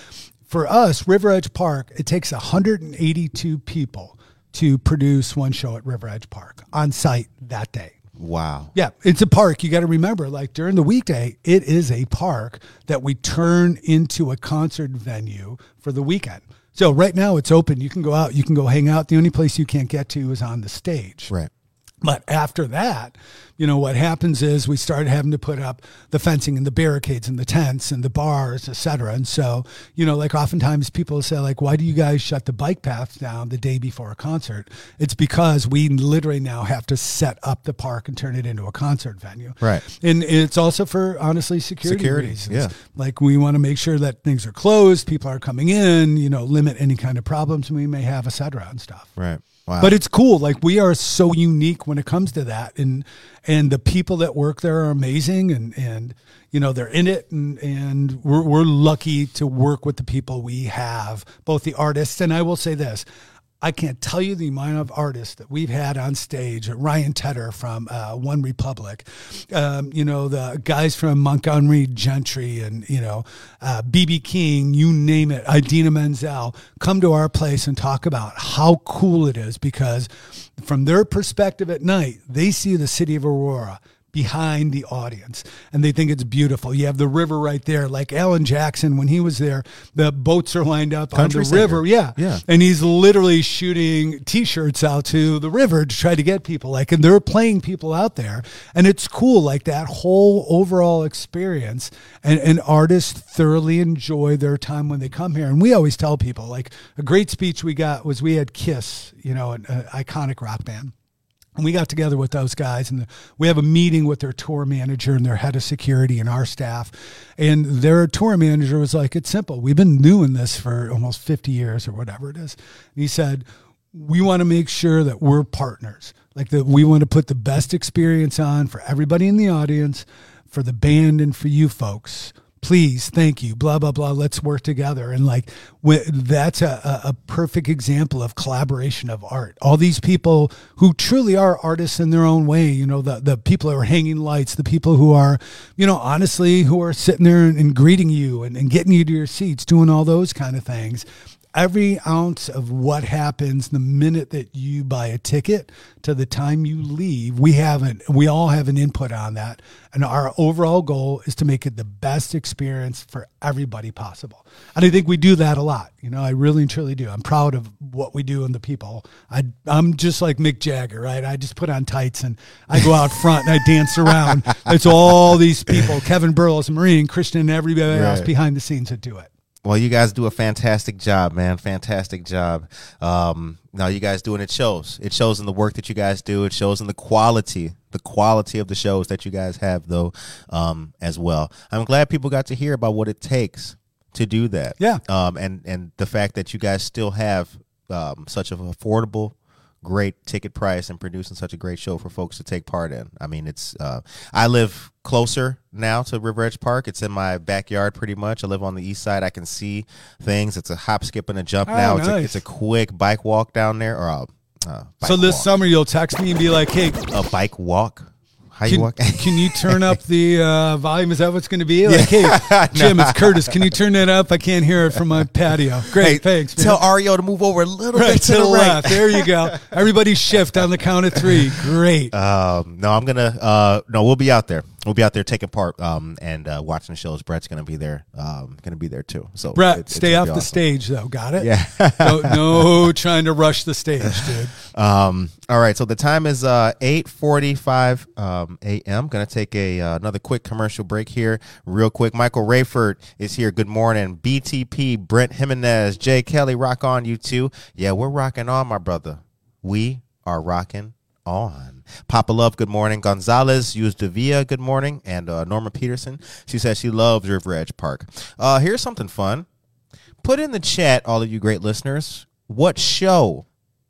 for us, River Edge Park, it takes 182 people to produce one show at River Edge Park on site that day. wow. Yeah, it's a park. You got to remember, like during the weekday, it is a park that we turn into a concert venue for the weekend. So right now it's open. You can go out, you can go hang out. The only place you can't get to is on the stage. Right. But after that, you know, what happens is we started having to put up the fencing and the barricades and the tents and the bars, et cetera. And so, you know, like oftentimes people say, like, why do you guys shut the bike paths down the day before a concert? It's because we literally now have to set up the park and turn it into a concert venue. Right. And it's also for honestly security, Security, reasons. yeah. Like we want to make sure that things are closed, people are coming in, you know, limit any kind of problems we may have, et cetera, and stuff. Right. Wow. But it's cool. Like we are so unique when it comes to that, and and the people that work there are amazing, and and you know they're in it, and and we're we're lucky to work with the people we have, both the artists, and I will say this. I can't tell you the amount of artists that we've had on stage. Ryan Tedder from uh, One Republic, um, you know the guys from Montgomery Gentry, and you know BB King, you name it. Idina Menzel come to our place and talk about how cool it is because, from their perspective at night, they see the city of Aurora behind the audience and they think it's beautiful. You have the river right there. Like Alan Jackson, when he was there, the boats are lined up Country on the singer. river. Yeah. Yeah. And he's literally shooting t-shirts out to the river to try to get people like, and they're playing people out there. And it's cool. Like that whole overall experience and, and artists thoroughly enjoy their time when they come here. And we always tell people like a great speech we got was we had Kiss, you know, an, an iconic rock band And we got together with those guys, and we have a meeting with their tour manager and their head of security and our staff. And their tour manager was like, "It's simple. We've been doing this for almost 50 years or whatever it is." And he said, "We want to make sure that we're partners. Like that, we want to put the best experience on for everybody in the audience, for the band, and for you folks." Please thank you blah blah blah let's work together. And like that's a, a perfect example of collaboration of art. All these people who truly are artists in their own way you know the, the people who are hanging lights the people who are you know honestly who are sitting there and, and greeting you and, and getting you to your seats doing all those kind of things every ounce of what happens the minute that you buy a ticket to the time you leave. We haven't we all have an input on that. And our overall goal is to make it the best experience for everybody possible. And i think we do that a lot you know i really and truly do. I'm proud of what we do and the people. I i'm just like mick jagger right? I just put on tights and i go out front and i dance around. It's all these people kevin burles marine christian and everybody right. else behind the scenes that do it well, you guys do a fantastic job, man. Fantastic job. Um, now you guys doing it shows. It shows in the work that you guys do. It shows in the quality, the quality of the shows that you guys have, though, um, as well. I'm glad people got to hear about what it takes to do that. Yeah. Um, and and the fact that you guys still have um, such an affordable great ticket price and producing such a great show for folks to take part in. I mean, it's uh, I live closer now to River Edge Park. It's in my backyard pretty much. I live on the east side. I can see things. It's a hop, skip, and a jump oh, now. Nice. It's, a, it's a quick bike walk down there or a uh, so this walk. summer you'll text me and be like, "Hey, a bike walk." How can, you walk? can you turn up the uh, volume? Is that what's going to be? Like, yeah. hey, Jim, it's Curtis. Can you turn that up? I can't hear it from my patio. Great, hey, thanks. Man. Tell Ario to move over a little right, bit to, to the, the right. left. There you go. Everybody shift on the count of three. Great. Um, no, I'm gonna. Uh, no, we'll be out there we'll be out there taking part um, and uh, watching the shows. Brett's going to be there. Um, going to be there too. So Brett, it, stay off the stage though. Got it? Yeah. no, no, trying to rush the stage, dude. Um, all right. So the time is uh, eight forty-five um, a.m. Going to take a uh, another quick commercial break here, real quick. Michael Rayford is here. Good morning. BTP, Brent Jimenez, Jay Kelly, rock on you too. Yeah, we're rocking on, my brother. We are rocking on. Papa Love, good morning. Gonzalez Uzdavia, good morning. And uh, Norma Peterson, she says she loves River Edge Park. Uh, here's something fun. Put in the chat, all of you great listeners, what show,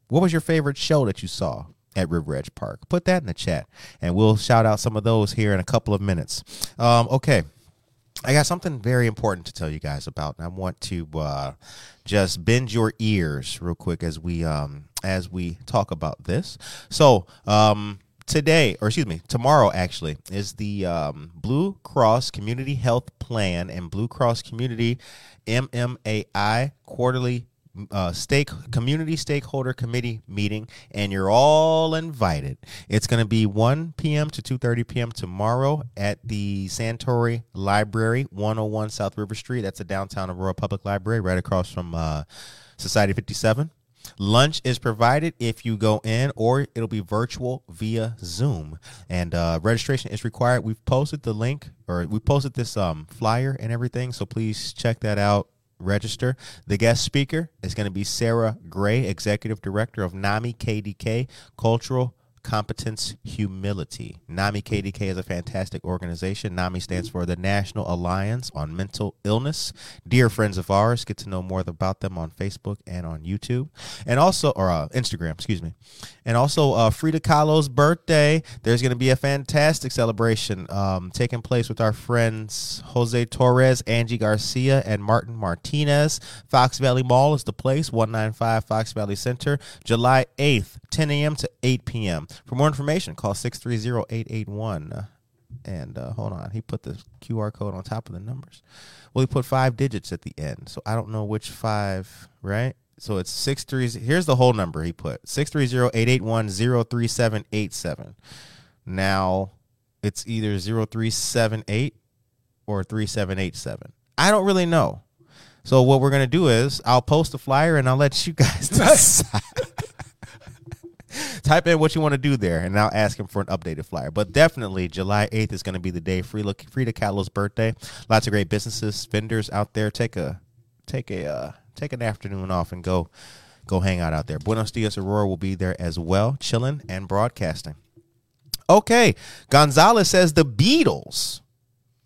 what was your favorite show that you saw at River Edge Park? Put that in the chat, and we'll shout out some of those here in a couple of minutes. Um, okay. I got something very important to tell you guys about, and I want to uh, just bend your ears real quick as we um, as we talk about this. So um, today, or excuse me, tomorrow actually is the um, Blue Cross Community Health Plan and Blue Cross Community MMAI quarterly uh, stake community stakeholder committee meeting, and you're all invited. It's going to be 1 p.m. to 2:30 p.m. tomorrow at the Santori Library, 101 South River Street. That's the downtown Aurora Public Library, right across from uh, Society 57. Lunch is provided if you go in, or it'll be virtual via Zoom. And uh, registration is required. We've posted the link, or we posted this um, flyer and everything. So please check that out register. The guest speaker is going to be Sarah Gray, Executive Director of NAMI KDK Cultural competence, humility. NAMI KDK is a fantastic organization. NAMI stands for the National Alliance on Mental Illness. Dear friends of ours, get to know more about them on Facebook and on YouTube, and also or uh, Instagram, excuse me. And also uh, Frida Kahlo's birthday. There's going to be a fantastic celebration um, taking place with our friends Jose Torres, Angie Garcia, and Martin Martinez. Fox Valley Mall is the place. 195 Fox Valley Center, July 8th, 10 a.m. to 8 p.m. For more information, call 630-881. And uh, hold on, he put the QR code on top of the numbers. Well, he put five digits at the end, so I don't know which five, right? So it's six three. Here's the whole number he put: six three zero eight eight one zero three seven eight seven. Now it's either zero three seven eight or three seven eight seven. I don't really know. So what we're gonna do is I'll post a flyer and I'll let you guys decide. Type in what you want to do there, and I'll ask him for an updated flyer. But definitely, July 8th is going to be the day Frida, Frida Kahlo's birthday. Lots of great businesses, vendors out there. Take a take a uh, take an afternoon off and go go hang out out there. Buenos Dias Aurora will be there as well, chilling and broadcasting. Okay, Gonzalez says the Beatles.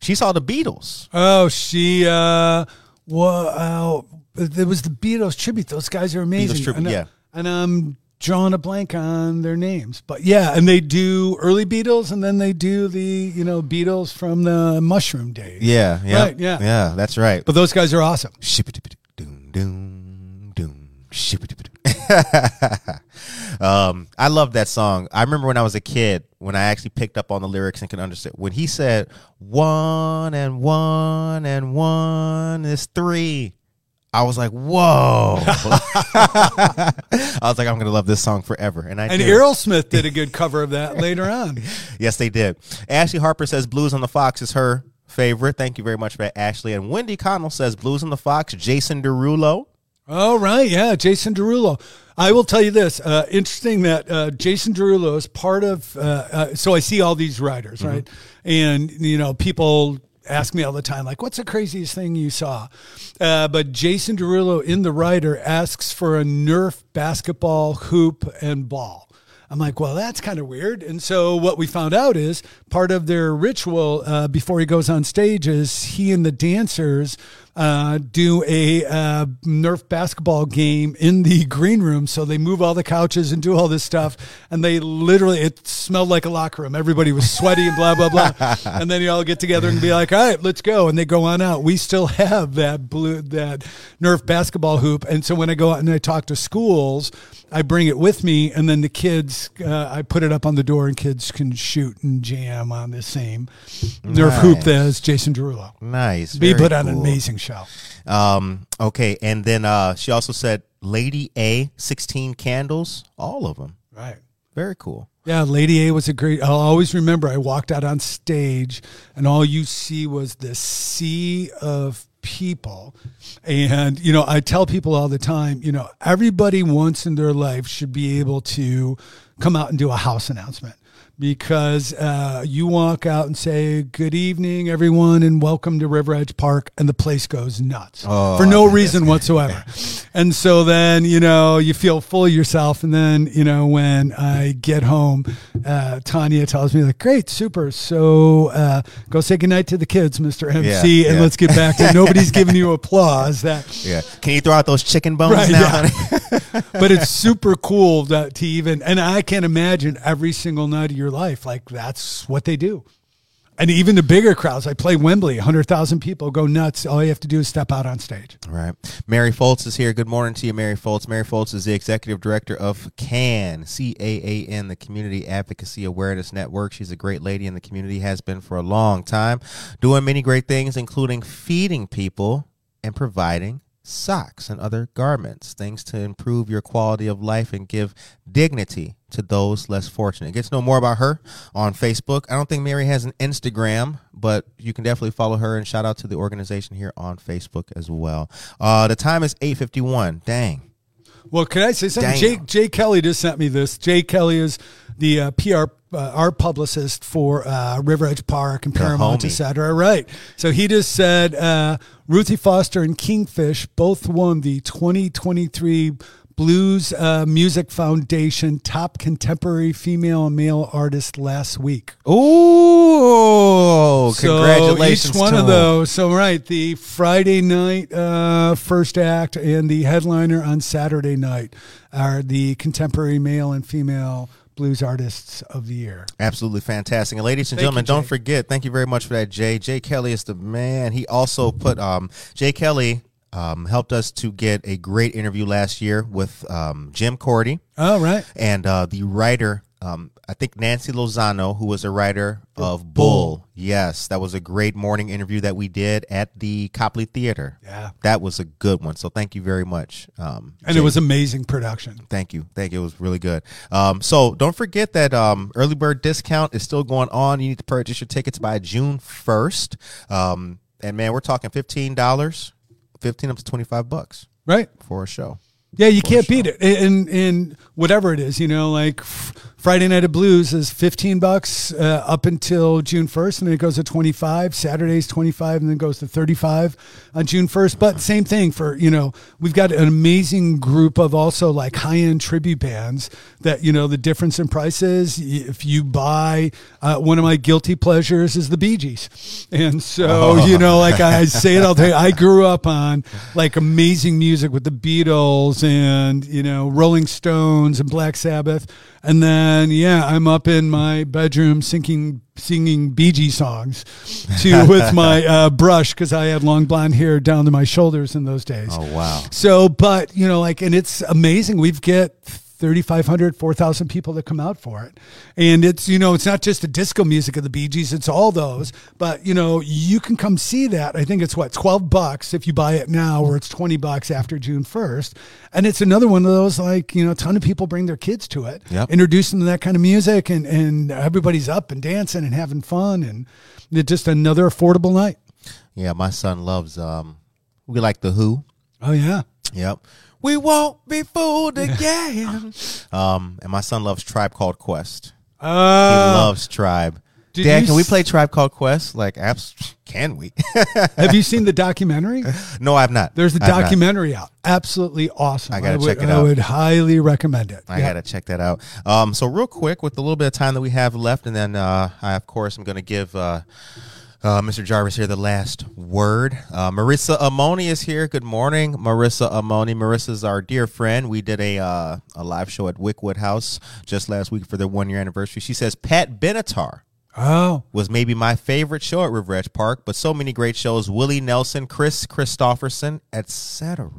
She saw the Beatles. Oh, she. uh Wow, it was the Beatles tribute. Those guys are amazing. Beatles tribute, and, uh, yeah. and I'm drawing a blank on their names, but yeah, and they do early Beatles, and then they do the you know Beatles from the Mushroom days. Yeah, yeah, Right, yeah. yeah. That's right. But those guys are awesome. Um, I love that song. I remember when I was a kid, when I actually picked up on the lyrics and could understand. When he said one and one and one is three, I was like, whoa. I was like, I'm going to love this song forever. And I And did. Aerosmith did a good cover of that later on. Yes, they did. Ashley Harper says Blues on the Fox is her favorite. Thank you very much for that, Ashley. And Wendy Connell says Blues on the Fox, Jason Derulo. Oh right, yeah, Jason Derulo. I will tell you this. Uh, interesting that uh, Jason Derulo is part of. Uh, uh, so I see all these writers, right? And you know, people ask me all the time, like, "What's the craziest thing you saw?" Uh, but Jason Derulo in the writer asks for a Nerf basketball hoop and ball. I'm like, well, that's kind of weird. And so what we found out is part of their ritual uh, before he goes on stage is he and the dancers uh, do a uh, Nerf basketball game in the green room. So they move all the couches and do all this stuff. And they literally, it smelled like a locker room. Everybody was sweaty and blah, blah, blah. and then you all get together and be like, all right, let's go. And they go on out. We still have that blue, that Nerf basketball hoop. And so when I go out and I talk to schools, I bring it with me, and then the kids, uh, I put it up on the door, and kids can shoot and jam on the same Nerf hoop Nice. as Jason Derulo. Nice. He put on an amazing show. Um, okay, and then uh, she also said Lady A, 16 candles, all of them. Right. Very cool. Yeah, Lady A was a great. I'll always remember. I walked out on stage, and all you see was this sea of people. And you know, I tell people all the time, you know, everybody once in their life should be able to come out and do a house announcement because uh, you walk out and say good evening everyone and welcome to river edge park and the place goes nuts Oh, for no reason whatsoever and so then you know you feel full of yourself and then you know when i get home uh, tanya tells me like great super so uh, go say goodnight to the kids mr mc Yeah, and yeah. let's get back to nobody's giving you applause that Yeah. Can you throw out those chicken bones Right, now, yeah. honey? but it's super cool that to even and I can't imagine every single night of your life like that's what they do. And even the bigger crowds, I play Wembley, 100,000 people go nuts. All you have to do is step out on stage. All right. Mary Foltz is here. Good morning to you, Mary Foltz. Mary Foltz is the executive director of CAN, C A A N, the Community Advocacy Awareness Network. She's a great lady in the community, has been for a long time, doing many great things, including feeding people and providing socks and other garments, things to improve your quality of life and give dignity to those less fortunate. Get to know more about her on Facebook. I don't think Mary has an Instagram, but you can definitely follow her and shout out to the organization here on Facebook as well. Uh, the time is 8:51. Dang. Well, can I say something? Jay, Jay Kelly just sent me this. Jay Kelly is the uh, PR uh, art publicist for uh, River Edge Park and Paramount, homie. et cetera. Right. So he just said uh, Ruthie Foster and Kingfish both won the 2023 Blues uh, Music Foundation Top Contemporary Female and Male Artist last week. Congratulations. So each one of those. So right, the Friday night uh, first act and the headliner on Saturday night are the contemporary male and female blues artists of the year. Absolutely fantastic. And ladies and Thank you, gentlemen, don't forget, thank you very much for that, Jay. Jay Kelly is the man. He also put um Jay Kelly um helped us to get a great interview last year with um Jim Corti Oh right. and uh the writer um I think Nancy Lozano, who was a writer of Bull. Yes, that was a great morning interview that we did at the Copley Theater. Yeah. That was a good one. So thank you very much. Um And Jay. it was amazing production. Thank you. Thank you. It was really good. Um, so don't forget that um, early bird discount is still going on. You need to purchase your tickets by June 1st. Um, and man, we're talking $15, 15 up to 25 bucks Right. for a show. Yeah, you can't beat it. And and whatever it is, you know, like Friday Night of Blues is 15 bucks uh, up until June 1st, and then it goes to 25. Saturday's 25, and then goes to 35 on June 1st. But same thing for, you know, we've got an amazing group of also like high end tribute bands that, you know, the difference in prices. If you buy uh, one of my guilty pleasures is the Bee Gees. And so, you know, like I say it all day, I grew up on like amazing music with the Beatles and, you know, Rolling Stones and Black Sabbath. And then, yeah, I'm up in my bedroom singing singing Bee Gees songs to with my uh, brush because I had long blonde hair down to my shoulders in those days. Oh wow! So, but you know, like, and it's amazing. We've get 3,500, 4,000 people that come out for it. And it's, you know, it's not just the disco music of the Bee Gees, it's all those. But, you know, you can come see that. I think it's what, 12 bucks if you buy it now, or it's 20 bucks after June 1st. And it's another one of those, like, you know, a ton of people bring their kids to it, Yep. introduce them to that kind of music, and, and everybody's up and dancing and having fun. And it's just another affordable night. Yeah, my son loves. Um, we like the Who. Oh, yeah. Yep. We won't be fooled again. um, and my son loves Tribe Called Quest. He Uh, loves Tribe. did Dad, you can we s- play Tribe Called Quest? Like, abs- can we? have you seen the documentary? no, I've not. There's a I've not. documentary out. Absolutely awesome. I gotta would, check it I out. would highly recommend it. I Yeah. gotta check that out. Um, so real quick, with the little bit of time that we have left, and then uh, I of course am gonna give uh, uh, Mr. Jarvis here the last word. Uh, Marissa Amoni is here. Good morning, Marissa Amoni. Marissa's our dear friend. We did a uh, a live show at Wickwood House just last week for their one year anniversary. She says Pat Benatar Oh, was maybe my favorite show at River Edge Park, but so many great shows: Willie Nelson, Kris Kristofferson, etc.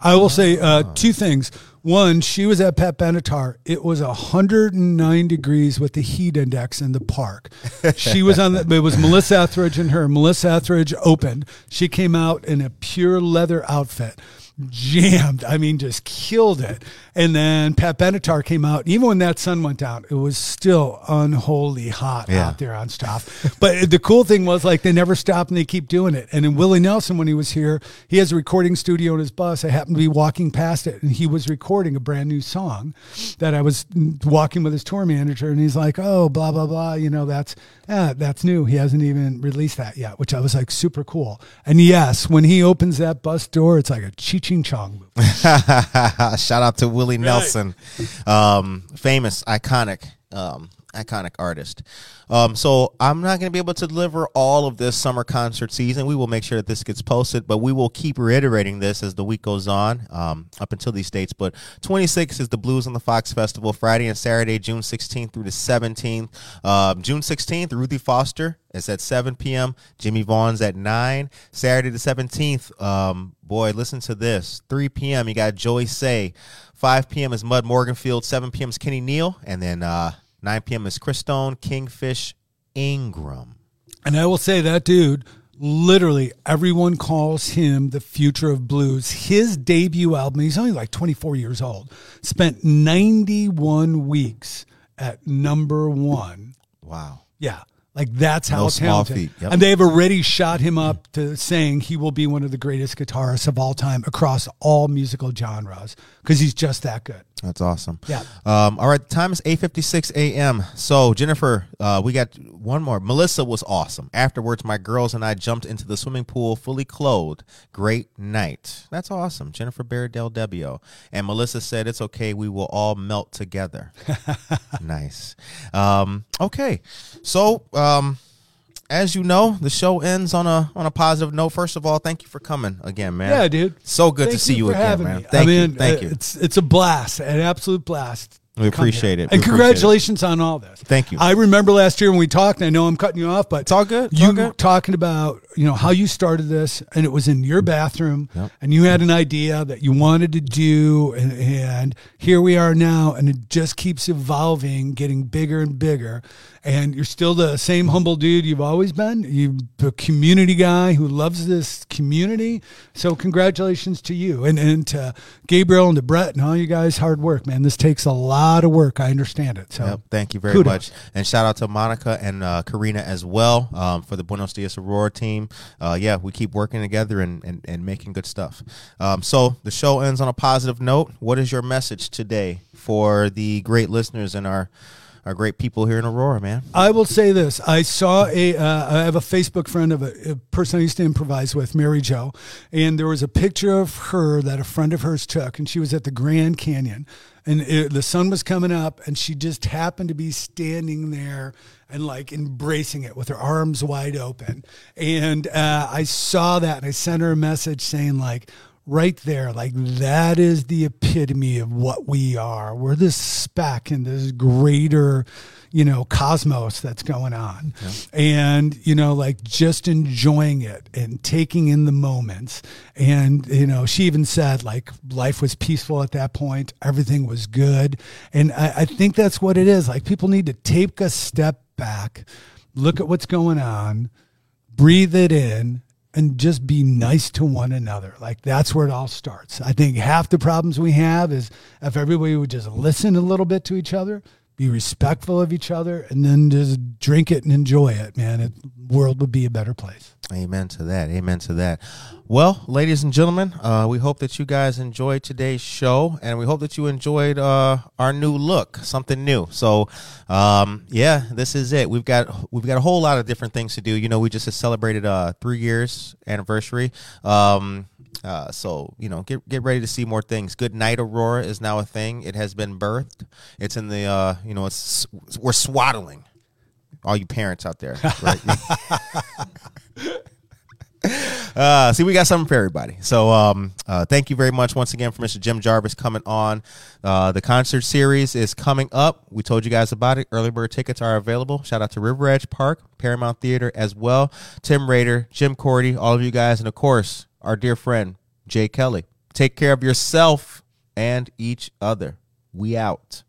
I will say uh, two things. One, she was at Pat Benatar. It was 109 degrees with the heat index in the park. She was on the, it was Melissa Etheridge and her. Melissa Etheridge opened. She came out in a pure leather outfit, jammed. I mean, just killed it. And then Pat Benatar came out. Even when that sun went down, it was still unholy hot Yeah. out there on stuff. But the cool thing was like they never stopped and they keep doing it. And in Willie Nelson, when he was here, he has a recording studio in his bus. I happened to be walking past it and he was recording a brand new song that I was walking with his tour manager and he's like, oh, blah, blah, blah. You know, that's, yeah, that's new. He hasn't even released that yet, which I was like super cool. And yes, when he opens that bus door, it's like a Cheech Chong movie. Shout out to Willie Nelson, um, famous, iconic, um, iconic artist. Um, so I'm not going to be able to deliver all of this summer concert season. We will make sure that this gets posted, but we will keep reiterating this as the week goes on, um, up until these dates. But 26 is the Blues on the Fox Festival, Friday and Saturday, June 16th through the 17th. Um, June 16th, Ruthie Foster is at 7 p.m. Jimmie Vaughan's at 9. Saturday the 17th, um, boy, listen to this. 3 p.m. You got Joey Saye. 5 p.m. is Mud Morganfield. 7 p.m. is Kenny Neal. And then uh, 9 p.m. is Christone, Kingfish, Ingram. And I will say that dude, literally everyone calls him the future of blues. His debut album, he's only like 24 years old, spent 91 weeks at number one. Wow. Yeah. Like that's how No talented. Yep. And they've already shot him up to saying he will be one of the greatest guitarists of all time across all musical genres because he's just that good. That's awesome. Yeah. Um, all right. The time is 8.56 a.m. So, Jennifer, uh, we got one more. Melissa was awesome. Afterwards, my girls and I jumped into the swimming pool fully clothed. Great night. That's awesome. Jennifer Barrett Del Debbio. And Melissa said, it's okay. We will all melt together. nice. Um, okay. So, um, as you know, the show ends on a on a positive note. First of all, thank you for coming again, man. Yeah, dude. So good to see you, for again, man. me. Thank I you. Thank you. It's it's a blast, an absolute blast. We appreciate it. We And appreciate it. congratulations on all this. Thank you. I remember last year when we talked. And I know I'm cutting you off, but It's all good. It's you all good. talking about you know how you started this, and it was in your bathroom, Yep. and you had an idea that you wanted to do, and, and here we are now, and it just keeps evolving, getting bigger and bigger. And you're still the same humble dude you've always been. You're a community guy who loves this community. So congratulations to you and, and to Gabriel and to Brett and all you guys hard work, man. This takes a lot of work. I understand it. So Yep, thank you very kudos. much, and shout out to Monica and uh, Karina as well um, for the Buenos Dias Aurora team. Uh, yeah, we keep working together and, and, and making good stuff. Um, so the show ends on a positive note. What is your message today for the great listeners and our our great people here in Aurora, man? I will say this: I saw a. Uh, I have a Facebook friend of a, a person I used to improvise with, Mary Jo, and there was a picture of her that a friend of hers took, and she was at the Grand Canyon, and it, the sun was coming up, and she just happened to be standing there and like embracing it with her arms wide open, and uh, I saw that, and I sent her a message saying like right there like that is the epitome of what we are. We're this speck in this greater you know cosmos that's going on. And you know like just enjoying it and taking in the moments. And you know she even said like life was peaceful at that point. Everything was good. And i, I think that's what it is. Like people need to take a step back look at what's going on breathe it in and just be nice to one another. Like that's where it all starts. I think half the problems we have is if everybody would just listen a little bit to each other, be respectful of each other, and then just drink it and enjoy it, man. It, world would be a better place. Amen to that. Amen to that. Well, ladies and gentlemen, uh, we hope that you guys enjoyed today's show, and we hope that you enjoyed uh, our new look, something new. So, um, yeah, this is it. We've got we've got a whole lot of different things to do. You know, we just celebrated uh, three years anniversary. Um, uh, so you know, get get ready to see more things. Good night, Aurora is now a thing. It has been birthed. It's in the uh, you know, it's we're swaddling. All you parents out there, right? Uh, see, we got something for everybody. So, um, uh, thank you very much once again for Mr. Jim Jarvis coming on. Uh, the concert series is coming up. We told you guys about it. Early bird tickets are available. Shout out to RiverEdge Park, Paramount Theatre as well. Tim Rater, Jim Corti, all of you guys, and of course, our dear friend Jay Kelly. Take care of yourself and each other. We out.